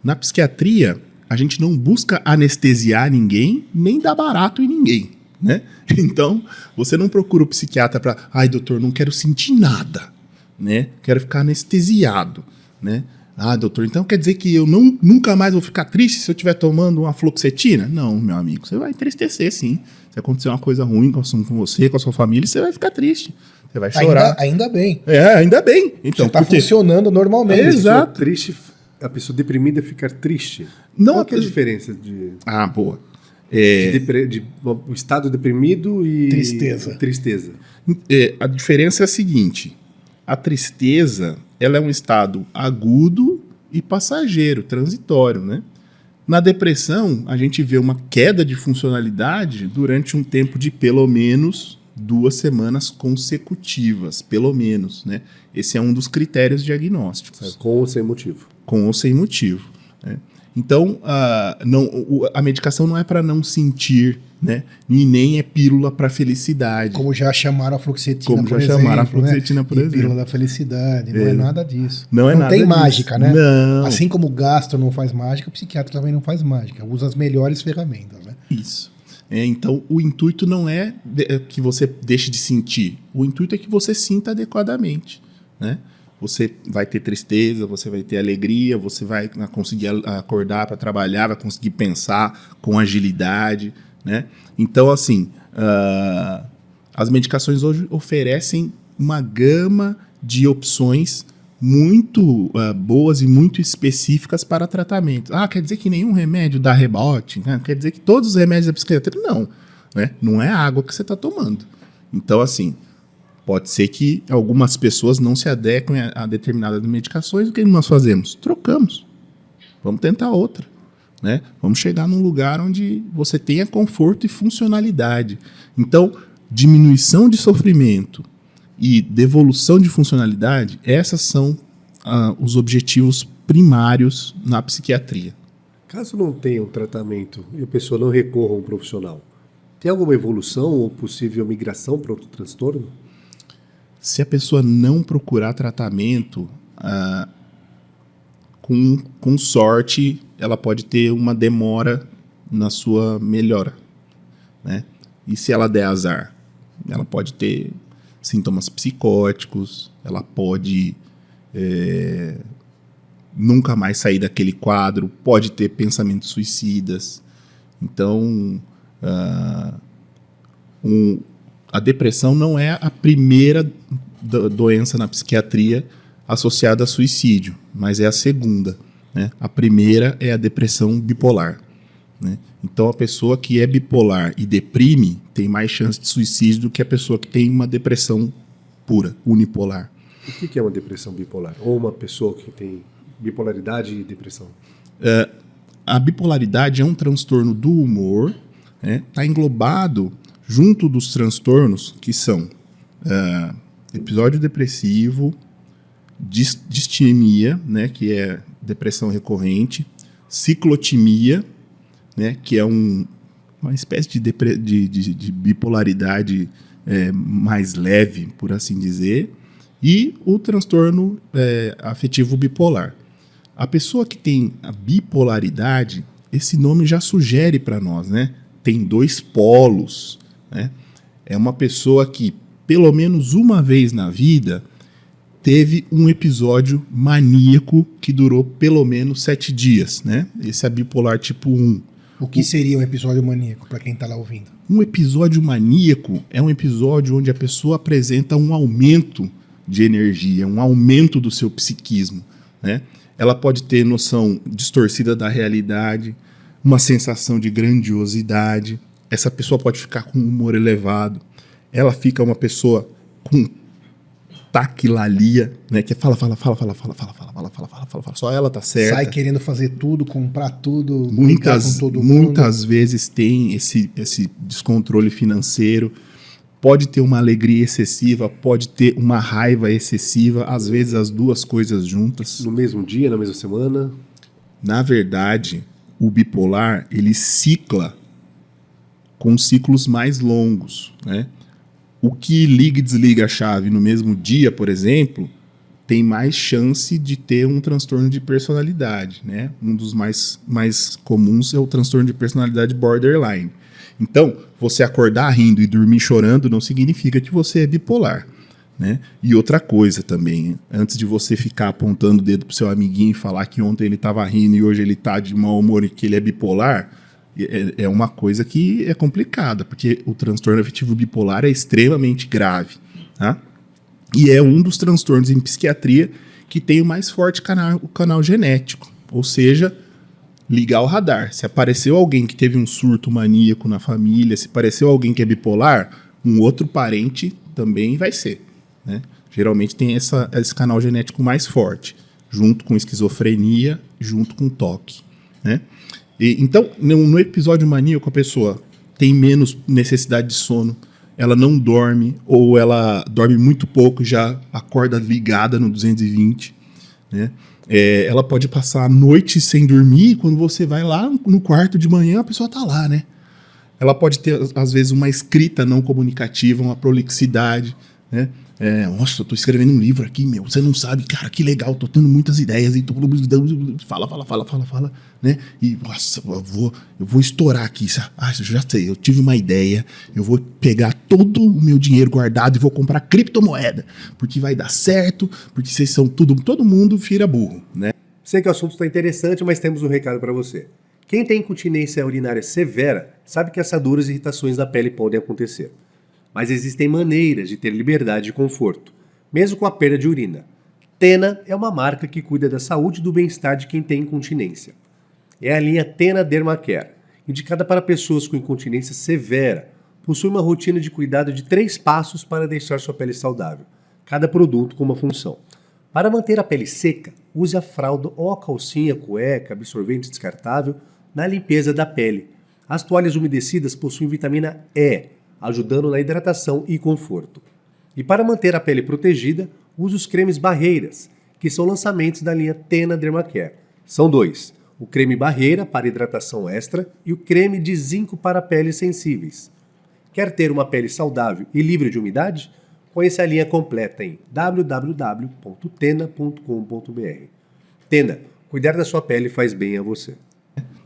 Na psiquiatria, a gente não busca anestesiar ninguém, nem dar barato em ninguém. Né? Então, você não procura o psiquiatra para, ai, doutor, não quero sentir nada, né? Quero ficar anestesiado, né? Ah, doutor, então quer dizer que eu não, nunca mais vou ficar triste se eu estiver tomando uma fluoxetina? Não, meu amigo, você vai entristecer sim. Se acontecer uma coisa ruim com você, com a sua família, você vai ficar triste. Você vai chorar. Ainda, ainda bem. É, ainda bem. Então, está funcionando normalmente. Exato. Triste a pessoa deprimida ficar triste? Não Qual é a diferença de. Ah, boa. De, depre- de- um estado deprimido e Tristeza. tristeza. É, a diferença é a seguinte: a tristeza ela é um estado agudo e passageiro, transitório, né? Na depressão, a gente vê uma queda de funcionalidade durante um tempo de pelo menos duas semanas consecutivas, pelo menos, né? Esse é um dos critérios diagnósticos Com ou sem motivo. Com ou sem motivo. né? Então, a, não, a medicação não é para não sentir, né? E nem é pílula para felicidade. Como já chamaram a fluoxetina, Como por já chamaram a exemplo, né? fluoxetina, por E exemplo. pílula da felicidade, não é, nada disso. Não é nada tem disso. mágica, né? Não. Assim como o gastro não faz mágica, o psiquiatra também não faz mágica. Usa as melhores ferramentas, né? Isso. É, então, o intuito não é é que você deixe de sentir. O intuito é que você sinta adequadamente, né? Você vai ter tristeza, você vai ter alegria, você vai conseguir acordar para trabalhar, vai conseguir pensar com agilidade, né? Então, assim, ah, as medicações hoje oferecem uma gama de opções muito ah, boas e muito específicas para tratamento. Ah, quer dizer que nenhum remédio dá rebote? né? Quer dizer que todos os remédios da psiquiatria? Não. Né? Não é água que você está tomando. Então, assim, pode ser que algumas pessoas não se adequem a, a determinadas medicações. O que nós fazemos? Trocamos. Vamos tentar outra. Né? Vamos chegar num lugar onde você tenha conforto e funcionalidade. Então, diminuição de sofrimento e devolução de funcionalidade, essas são ah, os objetivos primários na psiquiatria. Caso não tenha um tratamento e a pessoa não recorra a um profissional, tem alguma evolução ou possível migração para outro transtorno? Se a pessoa não procurar tratamento, ah, com, com sorte, ela pode ter uma demora na sua melhora. Né? E se ela der azar? Ela pode ter sintomas psicóticos, ela pode é, nunca mais sair daquele quadro, pode ter pensamentos suicidas. Então, ah, um- a depressão não é a primeira do- doença na psiquiatria associada a suicídio, mas é a segunda. né? A primeira é a depressão bipolar. né? Então, a pessoa que é bipolar e deprime tem mais chance de suicídio do que a pessoa que tem uma depressão pura, unipolar. O que é uma depressão bipolar? Ou uma pessoa que tem bipolaridade e depressão? a bipolaridade é um transtorno do humor, está englobado junto dos transtornos que são ah, episódio depressivo, dis- distimia, né, que é depressão recorrente, ciclotimia, né, que é um- uma espécie de, de- de- de bipolaridade é, mais leve, por assim dizer, e o transtorno é, afetivo bipolar. A pessoa que tem a bipolaridade, esse nome já sugere para nós, né? Tem dois polos, né? É uma pessoa que, pelo menos uma vez na vida, teve um episódio maníaco que durou pelo menos sete dias, né? Esse é bipolar tipo 1. O que seria um episódio maníaco, para quem tá lá ouvindo? Um episódio maníaco é um episódio onde a pessoa apresenta um aumento de energia, um aumento do seu psiquismo. Né? Ela pode ter noção distorcida da realidade, uma sensação de grandiosidade. Essa pessoa pode ficar com um humor elevado. Ela fica uma pessoa com taquilalia, né? Que é fala, fala, fala, fala, fala, fala, fala, fala, fala, fala, fala, fala. Só ela tá certa. Sai querendo fazer tudo, comprar tudo, muitas, com todo mundo. muitas vezes tem esse, esse descontrole financeiro, pode ter uma alegria excessiva, pode ter uma raiva excessiva, às vezes as duas coisas juntas. No mesmo dia, na mesma semana? Na verdade, o bipolar ele cicla com ciclos mais longos, né? O que liga e desliga a chave no mesmo dia, por exemplo, tem mais chance de ter um transtorno de personalidade, né? Um dos mais, mais comuns é o transtorno de personalidade borderline. Então, você acordar rindo e dormir chorando não significa que você é bipolar. Né? E outra coisa também, antes de você ficar apontando o dedo pro seu amiguinho e falar que ontem ele estava rindo e hoje ele está de mau humor e que ele é bipolar, é, é uma coisa que é complicada, porque o transtorno afetivo bipolar é extremamente grave. Tá? E é um dos transtornos em psiquiatria que tem o mais forte canal, o canal genético. Ou seja, ligar o radar. Se apareceu alguém que teve um surto maníaco na família, se apareceu alguém que é bipolar, um outro parente também vai ser. Né? Geralmente tem essa, esse canal genético mais forte, junto com esquizofrenia, junto com toque. Né? E, então, no, no episódio maníaco, a pessoa tem menos necessidade de sono, ela não dorme, ou ela dorme muito pouco já acorda ligada no 220. Né? É, ela pode passar a noite sem dormir, e quando você vai lá no quarto de manhã, a pessoa está lá, né? Ela pode ter, às vezes, uma escrita não comunicativa, uma prolixidade, né? É, nossa, eu tô escrevendo um livro aqui, meu. Você não sabe, cara, que legal, tô tendo muitas ideias e tô... fala, fala, fala, fala, fala, né? E nossa, eu vou, eu vou estourar aqui. Ah, eu já sei, eu tive uma ideia. Eu vou pegar todo o meu dinheiro guardado e vou comprar criptomoeda, porque vai dar certo, porque vocês são tudo, todo mundo vira burro, né? Sei que o assunto está interessante, mas temos um recado para você. Quem tem incontinência urinária severa sabe que assaduras e irritações da pele podem acontecer mas existem maneiras de ter liberdade e conforto, mesmo com a perda de urina. Tena é uma marca que cuida da saúde e do bem-estar de quem tem incontinência. É a linha Tena Dermacare, indicada para pessoas com incontinência severa. Possui uma rotina de cuidado de três passos para deixar sua pele saudável, cada produto com uma função. Para manter a pele seca, use a fralda ou a calcinha, cueca, absorvente descartável na limpeza da pele. As toalhas umedecidas possuem vitamina E, ajudando na hidratação e conforto. E para manter a pele protegida, use os cremes barreiras, que são lançamentos da linha Tena Dermacare. São dois: o creme barreira para hidratação extra e o creme de zinco para peles sensíveis. Quer ter uma pele saudável e livre de umidade? Conheça a linha completa em www.tena.com.br. Tena, cuidar da sua pele faz bem a você.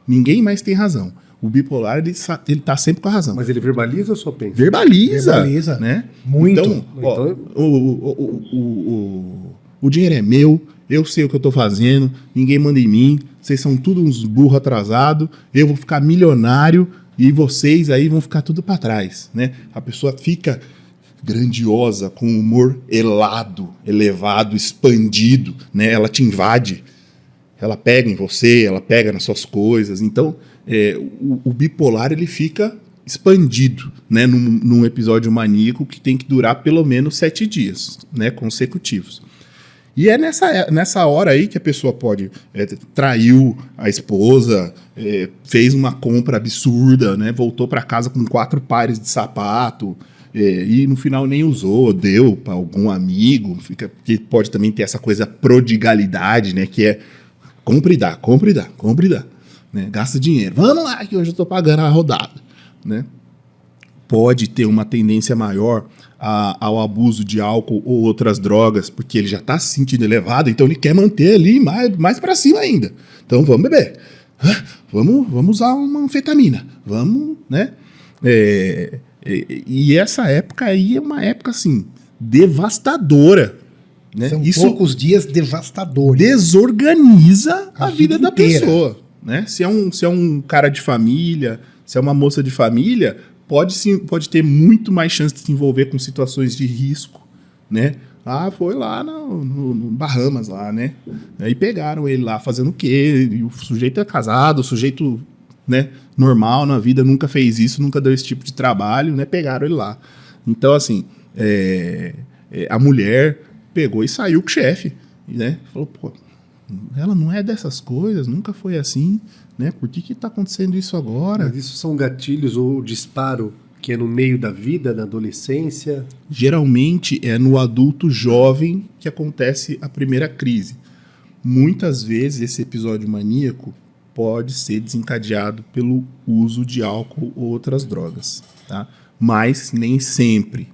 Ninguém mais tem razão. O bipolar, ele, ele tá sempre com a razão. Mas ele verbaliza ou só pensa? Verbaliza. Verbaliza. Né? Muito. Então, ó, Então- o, o, o, o, o dinheiro é meu, eu sei o que eu tô fazendo, ninguém manda em mim, vocês são tudo uns burros atrasados, eu vou ficar milionário e vocês aí vão ficar tudo para trás, né? A pessoa fica grandiosa, com humor elado, elevado, expandido, né? Ela te invade, ela pega em você, ela pega nas suas coisas. Então, é, o, o bipolar ele fica expandido, né, num, num episódio maníaco que tem que durar pelo menos sete dias, né, consecutivos. E é nessa, nessa hora aí que a pessoa pode é, traiu a esposa, é, fez uma compra absurda, né, voltou para casa com quatro pares de sapato é, e no final nem usou, deu para algum amigo, fica, que pode também ter essa coisa prodigalidade, né, que é compra e dá, compra e dá, compra e dá, né, gasta dinheiro. Vamos lá que hoje eu estou pagando a rodada, né? Pode ter uma tendência maior a- ao abuso de álcool ou outras drogas, porque ele já está se sentindo elevado, então ele quer manter ali mais, mais para cima ainda. Então vamos beber. Vamos, vamos usar uma anfetamina. Vamos, né? É, é, e essa época aí é uma época assim devastadora. Né? São Isso poucos dias devastadores. desorganiza a, A vida, vida da pessoa. Né? Se, é um, se é um cara de família, se é uma moça de família, pode, sim, pode ter muito mais chance de se envolver com situações de risco. Né? Ah, foi lá no, no- no Bahamas, lá, né? Aí pegaram ele lá fazendo o quê? E o sujeito é casado, o sujeito né, normal na vida, nunca fez isso, nunca deu esse tipo de trabalho, né? Pegaram ele lá. Então, assim, é, é, a mulher pegou e saiu com o chefe, né? Falou, pô, ela não é dessas coisas, nunca foi assim, né? Por que que tá acontecendo isso agora? Mas isso são gatilhos ou disparo que é no meio da vida, na adolescência? Geralmente é no adulto jovem que acontece a primeira crise. Muitas vezes esse episódio maníaco pode ser desencadeado pelo uso de álcool ou outras drogas, tá? Mas nem sempre.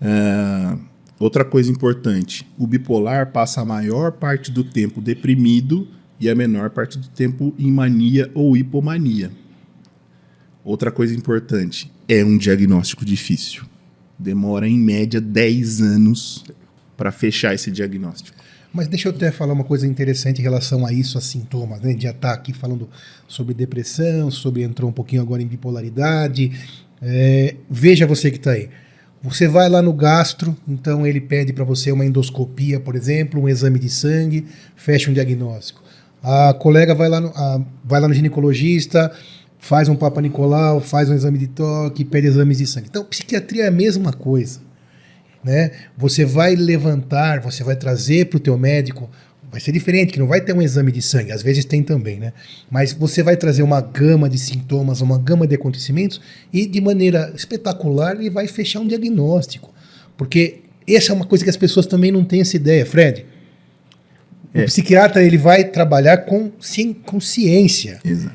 Ah, outra coisa importante: o bipolar passa a maior parte do tempo deprimido e a menor parte do tempo em mania ou hipomania. Outra coisa importante: é um diagnóstico difícil. Demora em média 10 anos para fechar esse diagnóstico. Mas deixa eu até falar uma coisa interessante em relação a isso, a sintomas, né? Já está aqui falando sobre depressão, sobre entrou um pouquinho agora em bipolaridade. É, veja você que está aí. Você vai lá no gastro, então ele pede para você uma endoscopia, por exemplo, um exame de sangue, fecha um diagnóstico. A colega vai lá no, a, vai lá no ginecologista, faz um Papa Nicolau, faz um exame de toque, pede exames de sangue. Então, psiquiatria é a mesma coisa. Né? Você vai levantar, você vai trazer para o teu médico, vai ser diferente, que não vai ter um exame de sangue, às vezes tem também, né? Mas você vai trazer uma gama de sintomas, uma gama de acontecimentos e de maneira espetacular ele vai fechar um diagnóstico. Porque essa é uma coisa que as pessoas também não têm essa ideia, Fred. O É. psiquiatra ele vai trabalhar com, ci- com ciência Exato.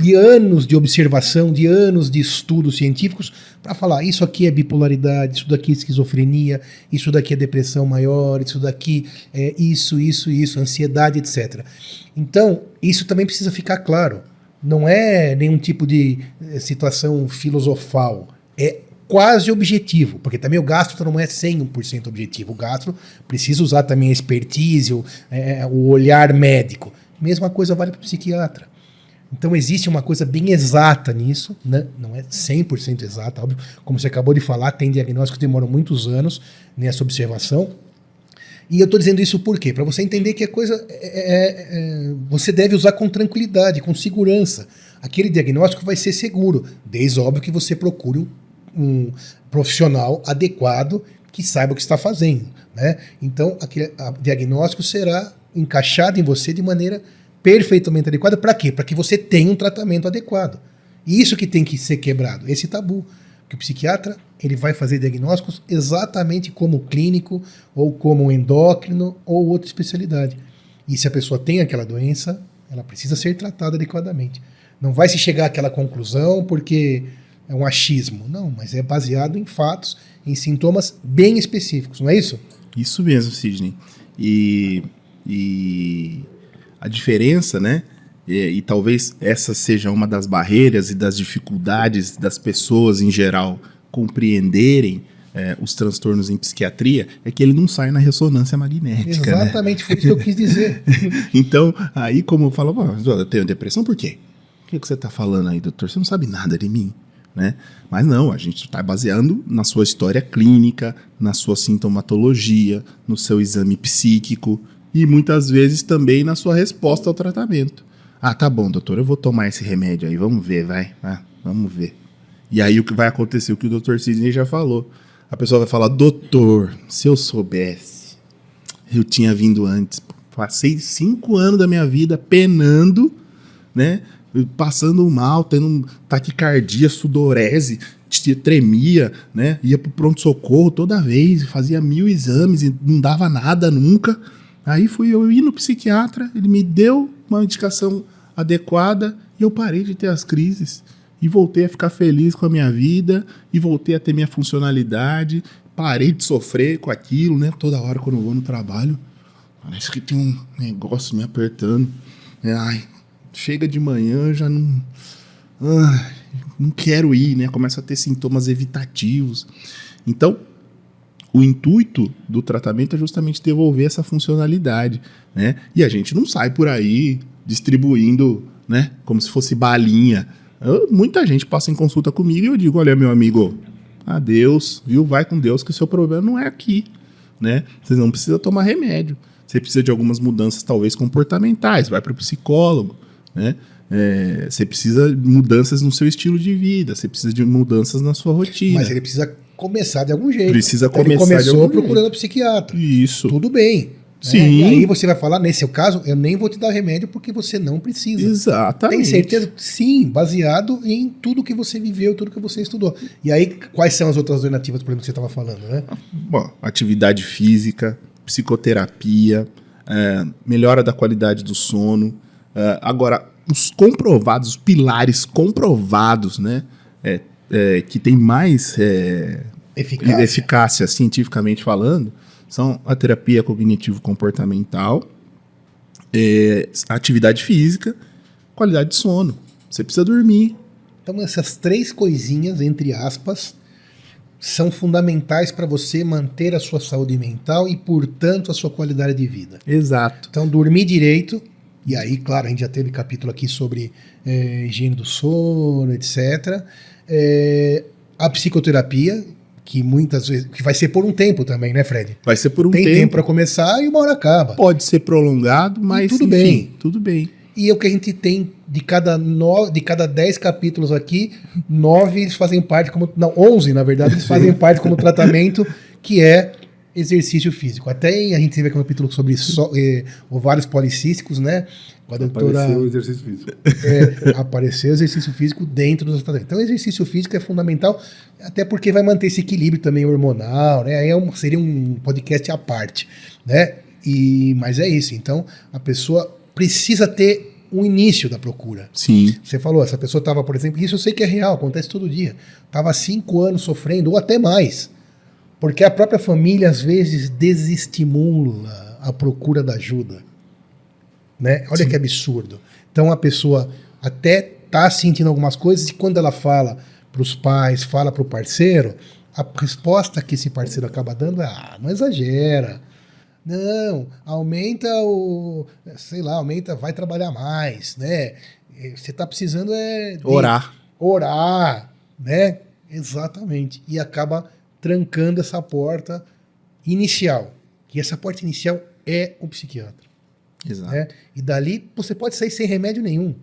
De anos de observação, de anos de estudos científicos para falar isso aqui é bipolaridade, isso daqui é esquizofrenia, isso daqui é depressão maior, isso daqui é isso, isso, isso, ansiedade, etc. Então, isso também precisa ficar claro. Não é nenhum tipo de eh, situação filosofal. É quase objetivo, porque também o gastro não é 100% objetivo. O gastro precisa usar também a expertise, o, eh, o olhar médico. Mesma coisa vale para o psiquiatra. Então existe uma coisa bem exata nisso, né? não é 100% exata, óbvio. Como você acabou de falar, tem diagnósticos que demoram muitos anos nessa observação. E eu estou dizendo isso por quê? Para você entender que a coisa é, é- é- você deve usar com tranquilidade, com segurança. Aquele diagnóstico vai ser seguro, desde óbvio que você procure um, um profissional adequado que saiba o que está fazendo. Né? Então, aquele a- diagnóstico será encaixado em você de maneira perfeitamente adequada. Para quê? Para que você tenha um tratamento adequado. E isso que tem que ser quebrado, esse tabu. Que o psiquiatra ele vai fazer diagnósticos exatamente como clínico, ou como endócrino, ou outra especialidade. E se a pessoa tem aquela doença, ela precisa ser tratada adequadamente. Não vai se chegar àquela conclusão porque é um achismo. Não, mas é baseado em fatos, em sintomas bem específicos, não é isso? Isso mesmo, Sidney. E, e a diferença, né? E, e talvez essa seja uma das barreiras e das dificuldades das pessoas em geral compreenderem é, os transtornos em psiquiatria, é que ele não sai na ressonância magnética, né? Exatamente, foi isso que eu quis dizer. Então, aí como eu falo, "Pô, eu tenho depressão, por quê? O que, que você está falando aí, doutor? Você não sabe nada de mim, né? Mas não, a gente está baseando na sua história clínica, na sua sintomatologia, no seu exame psíquico e muitas vezes também na sua resposta ao tratamento. Ah, tá bom, doutor, eu vou tomar esse remédio aí, vamos ver, vai, ah, vamos ver. E aí o que vai acontecer, o que o doutor Sidney já falou. A pessoa vai falar, doutor, se eu soubesse, eu tinha vindo antes. Passei cinco anos da minha vida penando, né? Passando mal, tendo taquicardia, sudorese, tremia, né? Ia pro pronto-socorro toda vez, fazia mil exames e não dava nada nunca. Aí fui eu ir no psiquiatra, ele me deu uma indicação adequada e eu parei de ter as crises. E voltei a ficar feliz com a minha vida, e voltei a ter minha funcionalidade, parei de sofrer com aquilo, né? Toda hora quando eu vou no trabalho, Parece que tem um negócio me apertando. É, ai, chega de manhã, já não. Não quero ir, né? Começa a ter sintomas evitativos. Então, o intuito do tratamento é justamente devolver essa funcionalidade, né? E a gente não sai por aí distribuindo, né? Como se fosse balinha. Eu- muita gente passa em consulta comigo e eu digo, olha, meu amigo, adeus, viu? Vai com Deus que o seu problema não é aqui, né? Você não precisa tomar remédio. Você precisa de algumas mudanças, talvez comportamentais. Vai para o psicólogo, né? É, você precisa de mudanças no seu estilo de vida. Você precisa de mudanças na sua rotina. Mas ele precisa começar de algum jeito. Precisa Então, começar Ele de começou procurando psiquiatra. Isso. Tudo bem. né? Sim. E aí você vai falar, nesse seu caso, eu nem vou te dar remédio porque você não precisa. Exatamente. Tem certeza? Sim, baseado em tudo que você viveu, tudo que você estudou. E aí, quais são as outras alternativas do problema que você estava falando, né? Bom, atividade física, psicoterapia, é, melhora da qualidade do sono. É, agora, os comprovados, os pilares comprovados, né? é, é, que tem mais é, Eficácia. eficácia cientificamente falando, são a terapia cognitivo-comportamental, é, atividade física, qualidade de sono. Você precisa dormir. Então, essas três coisinhas, entre aspas, são fundamentais para você manter a sua saúde mental e, portanto, a sua qualidade de vida. Exato. Então, dormir direito, e aí, claro, a gente já teve capítulo aqui sobre eh, higiene do sono, etc. Eh, a psicoterapia, que muitas vezes. que vai ser por um tempo também, né, Fred? Vai ser por um Tem tempo tempo. para começar e uma hora acaba. Pode ser prolongado, mas tudo enfim, bem. Tudo bem. E é o que a gente tem de cada, no, de cada 10 capítulos aqui, nove eles fazem parte como. Não, 11, na verdade, eles fazem parte como tratamento, que é exercício físico. Até a gente teve aqui um capítulo sobre so, eh, ovários policísticos, né? Com a doutora. Apareceu o exercício físico. é, aparecer exercício físico dentro dos tratamentos. Então, o exercício físico é fundamental, até porque vai manter esse equilíbrio também hormonal, né? Aí é um- seria um podcast à parte, né? E, mas é isso. Então, a pessoa precisa ter um início da procura. Sim. Você falou, essa pessoa estava, por exemplo, isso eu sei que é real, acontece todo dia. Estava cinco anos sofrendo, ou até mais. Porque a própria família, às vezes, desestimula a procura da ajuda. Né? Olha que absurdo. Então a pessoa até está sentindo algumas coisas e quando ela fala para os pais, fala para o parceiro, a resposta que esse parceiro acaba dando é: ah, não exagera. Não, aumenta o. Sei lá, aumenta, vai trabalhar mais, né? Você está precisando é. Orar. orar, né? Exatamente. E acaba trancando essa porta inicial. E essa porta inicial é o psiquiatra. Exato. Né? E dali você pode sair sem remédio nenhum.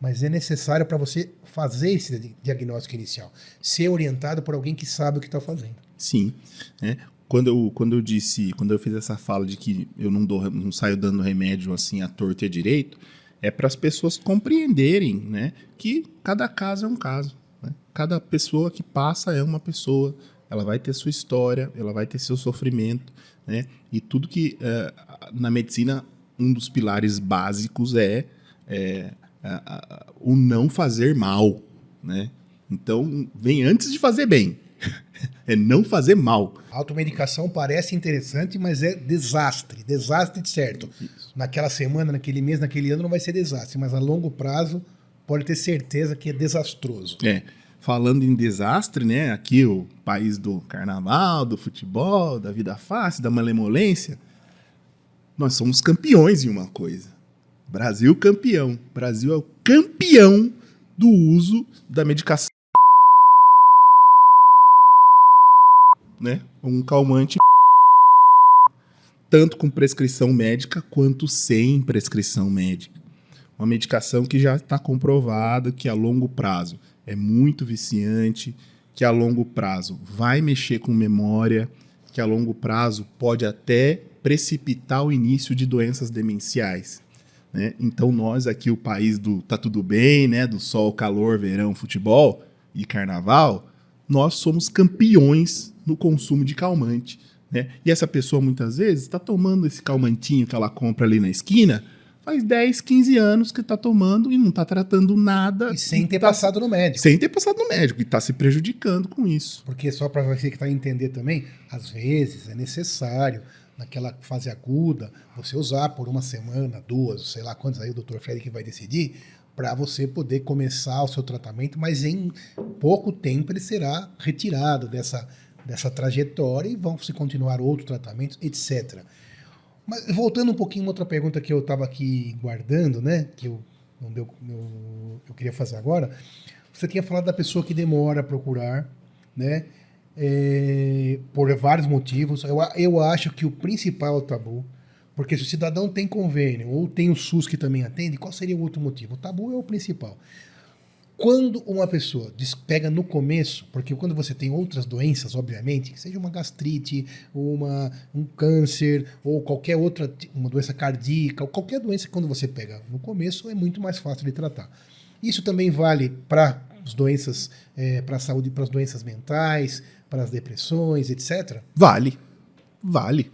Mas é necessário para você fazer esse di- diagnóstico inicial. Ser orientado por alguém que sabe o que está fazendo. Sim. né? Quando, eu, quando eu disse, quando eu fiz essa fala de que eu não, dou, não saio dando remédio assim à torta e à direito, é para as pessoas compreenderem né, que cada caso é um caso. né? Cada pessoa que passa é uma pessoa. Ela vai ter sua história, ela vai ter seu sofrimento. Né? E tudo que eh, na medicina, um dos pilares básicos é, é, a- a- o não fazer mal. Né? Então, vem antes de fazer bem. é não fazer mal. A automedicação parece interessante, mas é desastre. Desastre de certo. Naquela semana, naquele mês, naquele ano não vai ser desastre, mas a longo prazo pode ter certeza que é desastroso. É. Falando em desastre, né? Aqui o país do carnaval, do futebol, da vida fácil, da malemolência. Nós somos campeões em uma coisa. Brasil campeão. Brasil é o campeão do uso da medicação. Né? Um calmante tanto com prescrição médica quanto sem prescrição médica. Uma medicação que já está comprovada que a longo prazo é muito viciante, que a longo prazo vai mexer com memória, que a longo prazo pode até precipitar o início de doenças demenciais. né? Então nós aqui, o país do tá tudo bem, né? do sol, calor, verão, futebol e carnaval, nós somos campeões no consumo de calmante. Né? E essa pessoa muitas vezes está tomando esse calmantinho que ela compra ali na esquina, faz 10, 15 anos que está tomando e não está tratando nada. E sem ter tá- passado no médico. Sem ter passado no médico e está se prejudicando com isso. Porque só para você que está a entender também, às vezes é necessário, naquela fase aguda, você usar por uma semana, duas, sei lá quantos aí o Dr. Fred que vai decidir, para você poder começar o seu tratamento, mas em pouco tempo ele será retirado dessa, dessa trajetória e vão se continuar outros tratamentos, etc. Mas voltando um pouquinho, outra pergunta que eu estava aqui guardando, né? Que eu não deu, eu, eu queria fazer agora. Você tinha falado da pessoa que demora a procurar, né? É, por vários motivos. Eu, eu acho que o principal é o tabu. Porque se o cidadão tem convênio ou tem o SUS que também atende, qual seria o outro motivo? O tabu é o principal. Quando uma pessoa pega no começo, porque quando você tem outras doenças, obviamente, seja uma gastrite, uma, um câncer, ou qualquer outra, uma doença cardíaca, ou qualquer doença que quando você pega no começo é muito mais fácil de tratar. Isso também vale para as doenças, para a saúde, para as doenças mentais, para as depressões, etc. Vale. Vale.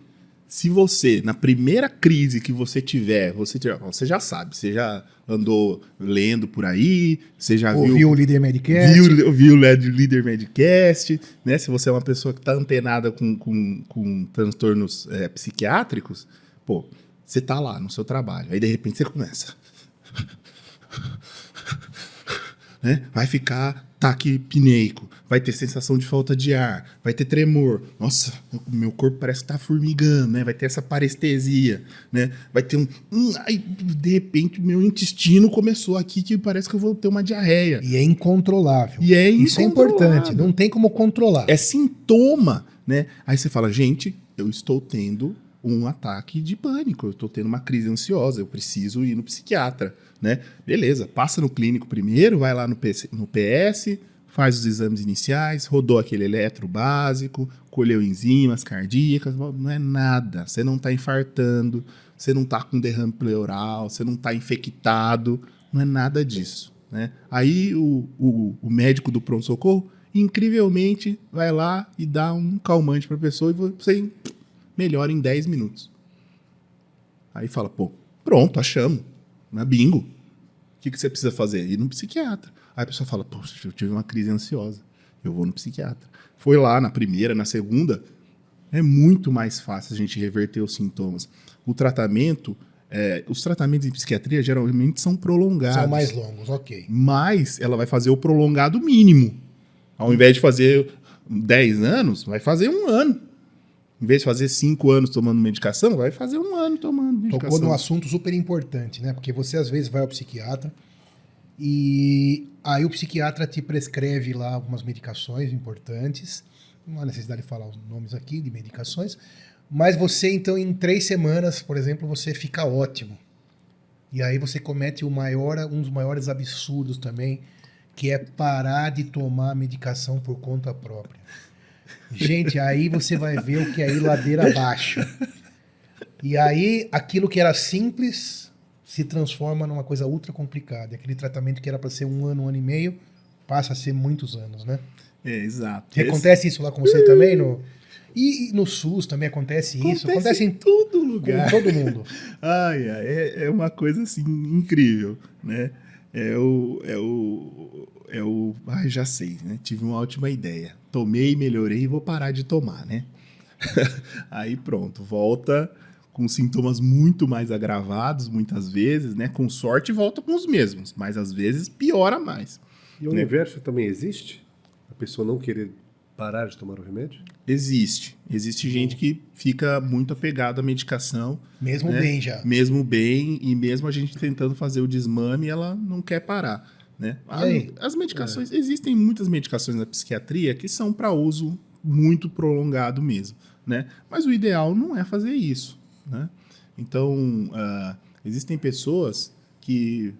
Se você, na primeira crise que você tiver, você, você já sabe, você já andou lendo por aí, você já Ouviu viu o líder Medicast, Viu, viu o Leader Medcast, né? Se você é uma pessoa que está antenada com, com, com transtornos é, psiquiátricos, pô, você tá lá no seu trabalho. Aí de repente você começa. né? Vai ficar taquipneico, vai ter sensação de falta de ar, vai ter tremor. Nossa, meu corpo parece que tá formigando, né? Vai ter essa parestesia, né? Vai ter um, um ai, de repente meu intestino começou aqui que parece que eu vou ter uma diarreia. E é incontrolável. E é Isso é importante, não tem como controlar. É sintoma, né? Aí você fala, gente, eu estou tendo um ataque de pânico, eu estou tendo uma crise ansiosa, eu preciso ir no psiquiatra, né? Beleza, passa no clínico primeiro, vai lá no, PC, no PS, faz os exames iniciais, rodou aquele eletro básico, colheu enzimas cardíacas, não é nada, você não está infartando, você não está com derrame pleural, você não está infectado, não é nada disso, né? Aí o, o, o médico do pronto-socorro, incrivelmente, vai lá e dá um calmante para a pessoa e você melhora em 10 minutos. Aí fala, pô, pronto, achamos. Na bingo. O que, que você precisa fazer? Ir no psiquiatra. Aí a pessoa fala, poxa, eu tive uma crise ansiosa. Eu vou no psiquiatra. Foi lá na primeira, na segunda. É muito mais fácil a gente reverter os sintomas. O tratamento, é, os tratamentos em psiquiatria geralmente são prolongados. São mais longos, ok. Mas ela vai fazer o prolongado mínimo. Ao invés de fazer 10 anos, vai fazer um ano. Em vez de fazer cinco anos tomando medicação, vai fazer um ano tomando medicação. Tocou num assunto super importante, né? Porque você às vezes vai ao psiquiatra e aí o psiquiatra te prescreve lá algumas medicações importantes. Não há necessidade de falar os nomes aqui de medicações. Mas você, então, em três semanas, por exemplo, você fica ótimo. E aí você comete o maior, um dos maiores absurdos também, que é parar de tomar medicação por conta própria. Gente, aí você vai ver o que é ir ladeira abaixo. E aí, aquilo que era simples se transforma numa coisa ultra complicada. Aquele tratamento que era para ser um ano, um ano e meio, passa a ser muitos anos, né? É, exato. E acontece isso lá com você também? No... E, e no SUS também acontece, acontece isso? Acontece em todo lugar. Com todo mundo. ai, ai, é, é uma coisa assim incrível, né? É o, é o, é o. Ai, já sei, né? Tive uma ótima ideia. Tomei, melhorei e vou parar de tomar, né? Aí pronto, volta com sintomas muito mais agravados, muitas vezes, né? Com sorte volta com os mesmos, mas às vezes piora mais. E o né? universo também existe? A pessoa não querer parar de tomar o remédio? Existe. Existe gente que fica muito apegada à medicação. Mesmo né? bem já. Mesmo bem, e mesmo a gente tentando fazer o desmame, ela não quer parar. Né? A, as medicações, é. existem muitas medicações na psiquiatria que são para uso muito prolongado mesmo. Né? Mas o ideal não é fazer isso. Né? Então, uh, existem pessoas que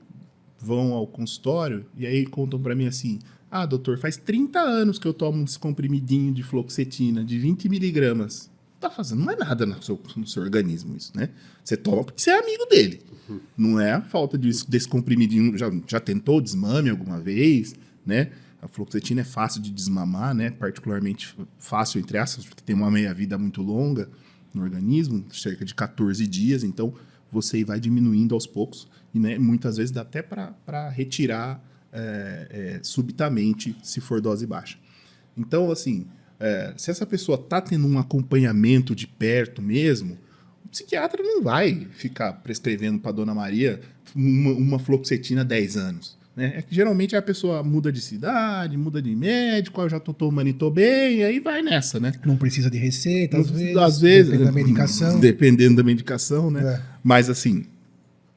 vão ao consultório e aí contam para mim assim: ah, doutor, faz 30 anos que eu tomo esse comprimidinho de fluoxetina de 20 miligramas. Tá fazendo mais nada no seu, no seu organismo isso, né? Você toma porque você é amigo dele. Não é a falta de, desse comprimidinho. Já, já tentou desmame alguma vez, né? A fluoxetina é fácil de desmamar, né? Particularmente fácil, entre aspas, porque tem uma meia-vida muito longa no organismo, cerca de 14 dias. Então, você vai diminuindo aos poucos. E né, muitas vezes dá até para retirar é, é, subitamente, se for dose baixa. Então, assim, é, se essa pessoa está tendo um acompanhamento de perto mesmo, o psiquiatra não vai ficar prescrevendo para Dona Maria uma, uma fluoxetina há 10 anos. Né? É que geralmente a pessoa muda de cidade, muda de médico, eu já estou tomando e estou bem, e aí vai nessa, né? Não precisa de receita, às vezes. Às vezes. Dependendo da medicação. Dependendo da medicação, né? É. Mas assim,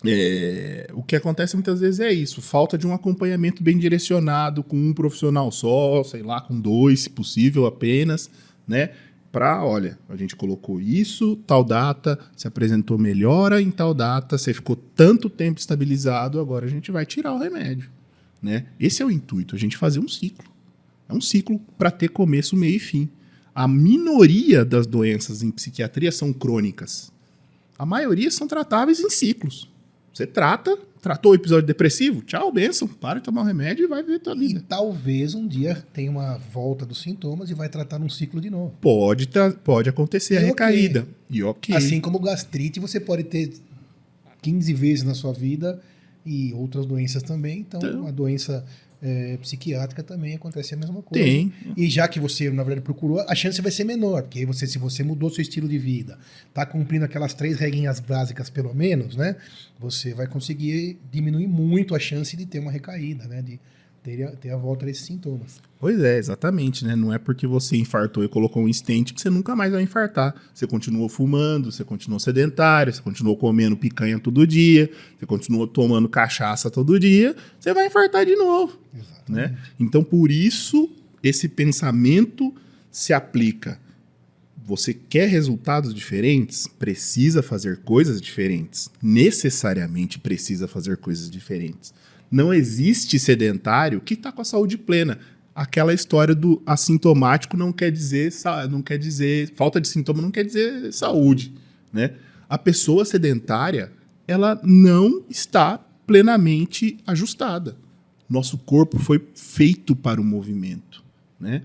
é, o que acontece muitas vezes é isso: falta de um acompanhamento bem direcionado com um profissional só, sei lá, com dois, se possível, apenas, né? Para, olha, a gente colocou isso, tal data, se apresentou melhora em tal data, você ficou tanto tempo estabilizado, agora a gente vai tirar o remédio, né? Esse é o intuito, a gente fazer um ciclo. É um ciclo para ter começo, meio e fim. A minoria das doenças em psiquiatria são crônicas. A maioria são tratáveis em ciclos. Você trata, tratou o episódio depressivo, tchau, benção, para de tomar o remédio e vai ver tua vida. E talvez um dia tenha uma volta dos sintomas e vai tratar num ciclo de novo. Pode, pode acontecer e a recaída. Okay. E ok. Assim como gastrite, você pode ter 15 vezes na sua vida e outras doenças também. Então, então a doença é, psiquiátrica também acontece a mesma coisa. Tem. E já que você, na verdade, procurou, a chance vai ser menor, porque você, se você mudou seu estilo de vida, tá cumprindo aquelas três regrinhas básicas, pelo menos, né? Você vai conseguir diminuir muito a chance de ter uma recaída, né? De ter, a- ter a volta desses sintomas. Pois é, exatamente, né? Não é porque você infartou e colocou um stent que você nunca mais vai infartar. Você continuou fumando, você continuou sedentário, você continuou comendo picanha todo dia, você continuou tomando cachaça todo dia, você vai infartar de novo, né? Então, por isso, esse pensamento se aplica. Você quer resultados diferentes? Precisa fazer coisas diferentes. Necessariamente precisa fazer coisas diferentes. Não existe sedentário que está com a saúde plena. Aquela história do assintomático não quer dizer não quer dizer falta de sintoma não quer dizer saúde, né? A pessoa sedentária ela não está plenamente ajustada. Nosso corpo foi feito para o movimento, né?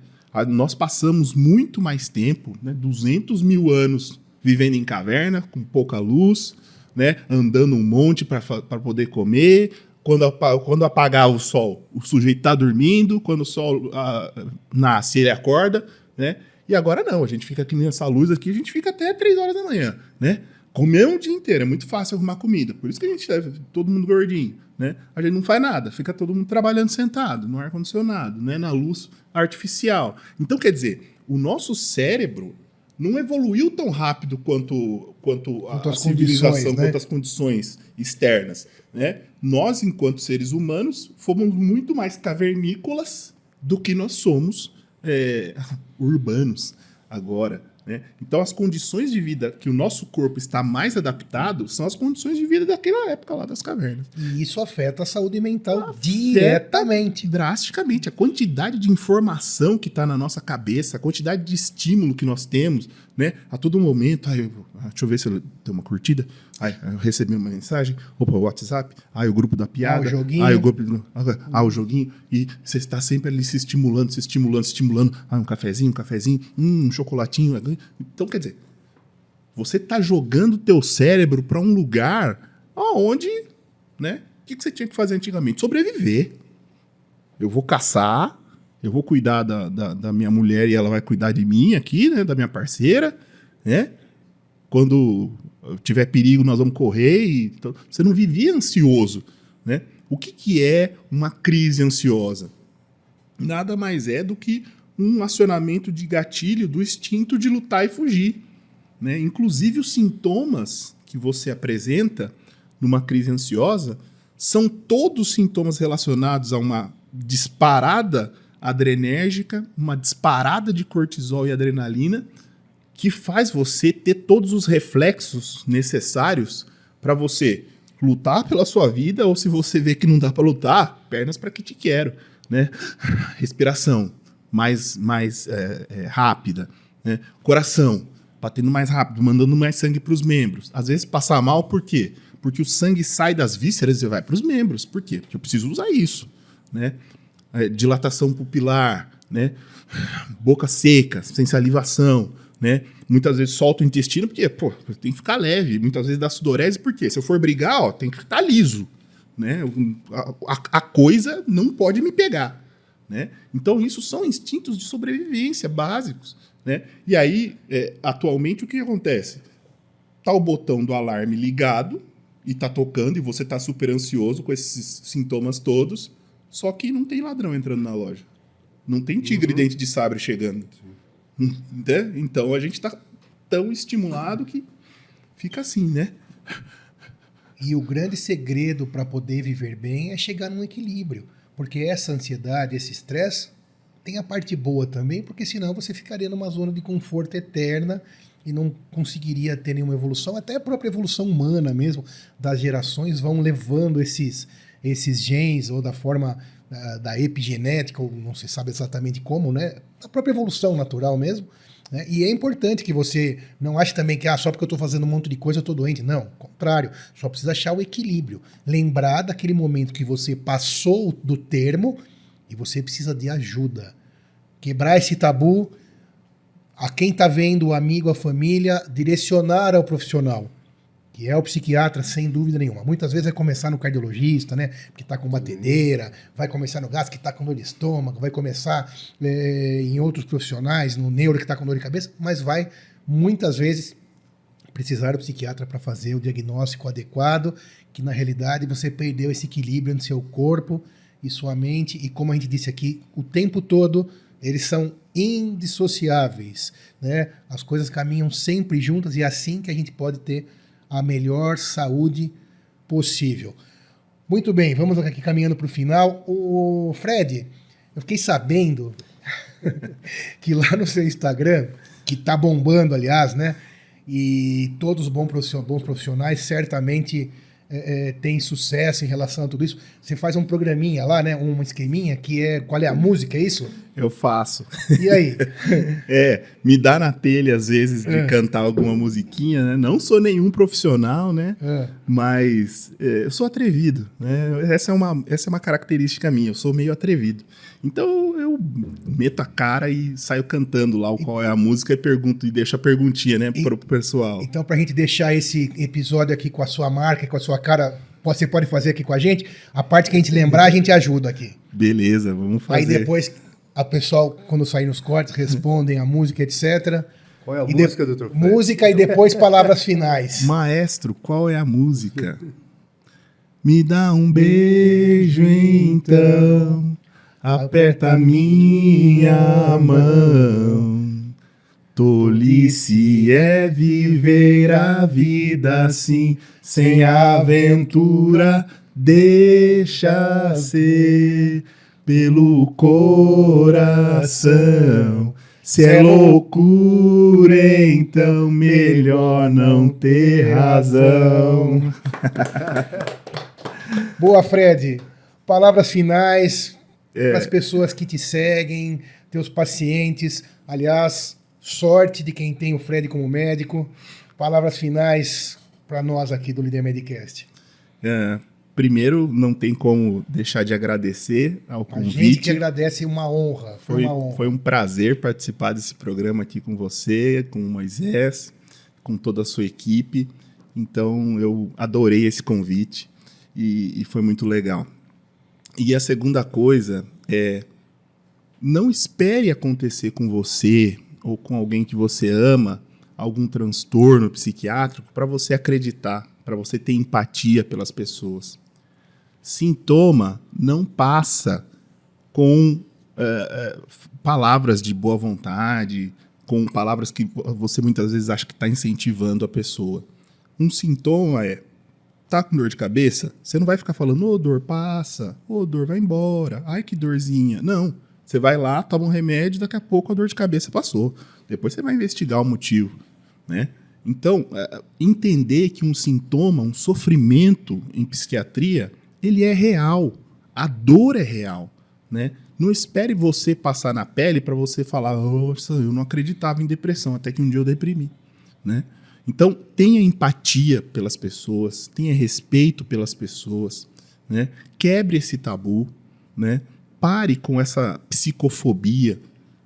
Nós passamos muito mais tempo, né, 200 mil anos vivendo em caverna, com pouca luz, né, andando um monte para poder comer. Quando, quando apagar o sol, o sujeito está dormindo. Quando o sol ah, nasce, ele acorda. Né? E agora não, a gente fica aqui nessa luz aqui, a gente fica até 3 horas da manhã. Né? Comer um dia inteiro, é muito fácil arrumar comida. Por isso que a gente deve, todo mundo gordinho. Né? A gente não faz nada, fica todo mundo trabalhando sentado, no ar-condicionado, né? na luz artificial. Então, quer dizer, o nosso cérebro não evoluiu tão rápido quanto, quanto, a, Quanto a civilização, né? quanto as condições externas. Né? Nós, enquanto seres humanos, fomos muito mais cavernícolas do que nós somos é, urbanos agora. Né? Então, as condições de vida que o nosso corpo está mais adaptado são as condições de vida daquela época lá das cavernas. E isso afeta a saúde mental diretamente. Drasticamente. A quantidade de informação que está na nossa cabeça, a quantidade de estímulo que nós temos, né? A todo momento. Eu- ah, deixa eu ver se eu tenho uma curtida. Ai, eu recebi uma mensagem. Opa, o WhatsApp. Ai, o grupo da piada. Ah, o joguinho. Ai, o grupo. do- Ah, o joguinho. E você está sempre ali se estimulando, se estimulando, se estimulando. Ah, um cafezinho, um cafezinho. Hum, um chocolatinho. Então, quer dizer, você está jogando teu cérebro para um lugar onde, né? O que, que você tinha que fazer antigamente? Sobreviver. Eu vou caçar, eu vou cuidar da, da, da minha mulher e ela vai cuidar de mim aqui, né? Da minha parceira, né? Quando tiver perigo, nós vamos correr. E, então, você não vivia ansioso, né? O que, que é uma crise ansiosa? Nada mais é do que um acionamento de gatilho do instinto de lutar e fugir. Né? Inclusive, os sintomas que você apresenta numa crise ansiosa são todos sintomas relacionados a uma disparada adrenérgica, uma disparada de cortisol e adrenalina, que faz você ter todos os reflexos necessários para você lutar pela sua vida, ou se você vê que não dá para lutar, pernas para que te quero, né? Respiração mais, mais é, é, rápida, né? Coração batendo mais rápido, mandando mais sangue para os membros. Às vezes passar mal, por quê? Porque o sangue sai das vísceras e vai para os membros. Por quê? Porque eu preciso usar isso, né? É, dilatação pupilar, né? Boca seca, sem salivação, né? Muitas vezes solta o intestino porque, pô, tem que ficar leve. Muitas vezes dá sudorese porque se eu for brigar, ó, tem que estar liso, né? A, a- a coisa não pode me pegar, né? Então isso são instintos de sobrevivência básicos, né? E aí, é, atualmente o que acontece? Tá o botão do alarme ligado e tá tocando e você tá super ansioso com esses sintomas todos, só que não tem ladrão entrando na loja. Não tem tigre dente de sabre chegando. Né? Então a gente tá tão estimulado que fica assim, né? E o grande segredo para poder viver bem é chegar num equilíbrio. Porque essa ansiedade, esse estresse, tem a parte boa também, porque senão você ficaria numa zona de conforto eterna e não conseguiria ter nenhuma evolução. Até a própria evolução humana mesmo, das gerações, vão levando esses, esses genes, ou da forma ah, da epigenética, ou não se sabe exatamente como, né? Da própria evolução natural mesmo. né? E é importante que você não ache também que ah, só porque eu estou fazendo um monte de coisa eu estou doente. Não, contrário. Só precisa achar o equilíbrio. Lembrar daquele momento que você passou do termo e você precisa de ajuda. Quebrar esse tabu, a quem está vendo, o amigo, a família, direcionar ao profissional, que é o psiquiatra, sem dúvida nenhuma. Muitas vezes vai começar no cardiologista, né? Que está com batedeira, vai começar no gás, que está com dor de estômago, vai começar eh, em outros profissionais, no neuro, que está com dor de cabeça, mas vai, muitas vezes, precisar do psiquiatra para fazer o diagnóstico adequado, que na realidade você perdeu esse equilíbrio no seu corpo e sua mente. E como a gente disse aqui, o tempo todo eles são indissociáveis. Né? As coisas caminham sempre juntas e é assim que a gente pode ter a melhor saúde possível. Muito bem, vamos aqui caminhando para o final. O Fred, eu fiquei sabendo que lá no seu Instagram, que está bombando, aliás, né? E todos os bons profissionais certamente é, é, tem sucesso em relação a tudo isso. Você faz um programinha lá, né? Um esqueminha que é qual é a música, é isso? Eu faço. E aí? é, me dá na telha às vezes de é. cantar alguma musiquinha, né? Não sou nenhum profissional, né? É. Mas é, eu sou atrevido, né? Essa é, uma, essa é uma característica minha, eu sou meio atrevido. Então eu meto a cara e saio cantando lá o qual é a música e pergunto e deixo a perguntinha, né, e, pro pessoal. Então, pra gente deixar esse episódio aqui com a sua marca, com a sua cara, você pode fazer aqui com a gente. A parte que a gente lembrar, a gente ajuda aqui. Beleza, vamos fazer. Aí depois a pessoal, quando sair nos cortes, respondem a música, etc. Qual é a e música, de... doutor? Música e depois palavras finais. Maestro, qual é a música? Me dá um beijo então aperta minha mão. Tolice é viver a vida assim, sem aventura, deixa ser pelo coração. Se é loucura, então melhor não ter razão. Boa, Fred. Palavras finais, é. para as pessoas que te seguem, teus pacientes. Aliás, sorte de quem tem o Fred como médico. Palavras finais para nós aqui do Líder Medicast. É, primeiro, não tem como deixar de agradecer ao convite. A gente que agradece uma honra. Foi, foi, uma honra. foi um prazer participar desse programa aqui com você, com o Moisés, com toda a sua equipe. Então, eu adorei esse convite e, e foi muito legal. E a segunda coisa é não espere acontecer com você ou com alguém que você ama algum transtorno psiquiátrico para você acreditar, para você ter empatia pelas pessoas. Sintoma não passa com uh, palavras de boa vontade, com palavras que você muitas vezes acha que está incentivando a pessoa. Um sintoma é tá com dor de cabeça, você não vai ficar falando, ô, oh, dor, passa, ô, oh, dor, vai embora, ai, que dorzinha. Não. Você vai lá, toma um remédio, daqui a pouco a dor de cabeça passou. Depois você vai investigar o motivo, né? Então, é, entender que um sintoma, um sofrimento em psiquiatria, ele é real. A dor é real, né? Não espere você passar na pele para você falar, nossa, eu não acreditava em depressão, até que um dia eu deprimi, né? Então, tenha empatia pelas pessoas, tenha respeito pelas pessoas, né? Quebre esse tabu, né? Pare com essa psicofobia.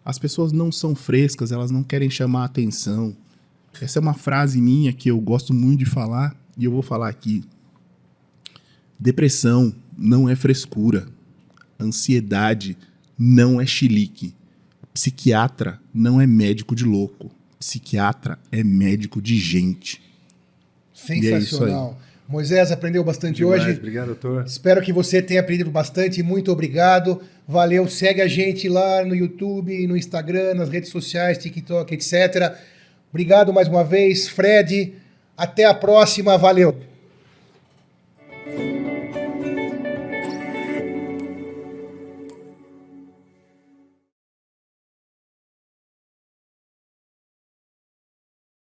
As pessoas não são frescas, elas não querem chamar atenção. Essa é uma frase minha que eu gosto muito de falar e eu vou falar aqui. Depressão não é frescura. Ansiedade não é chilique. Psiquiatra não é médico de louco psiquiatra é médico de gente. Sensacional. É Moisés aprendeu bastante Demais, hoje. Obrigado, doutor. Espero que você tenha aprendido bastante. Muito obrigado. Valeu. Segue a gente lá no YouTube, no Instagram, nas redes sociais, TikTok, etc. Obrigado mais uma vez, Fred. Até a próxima. Valeu.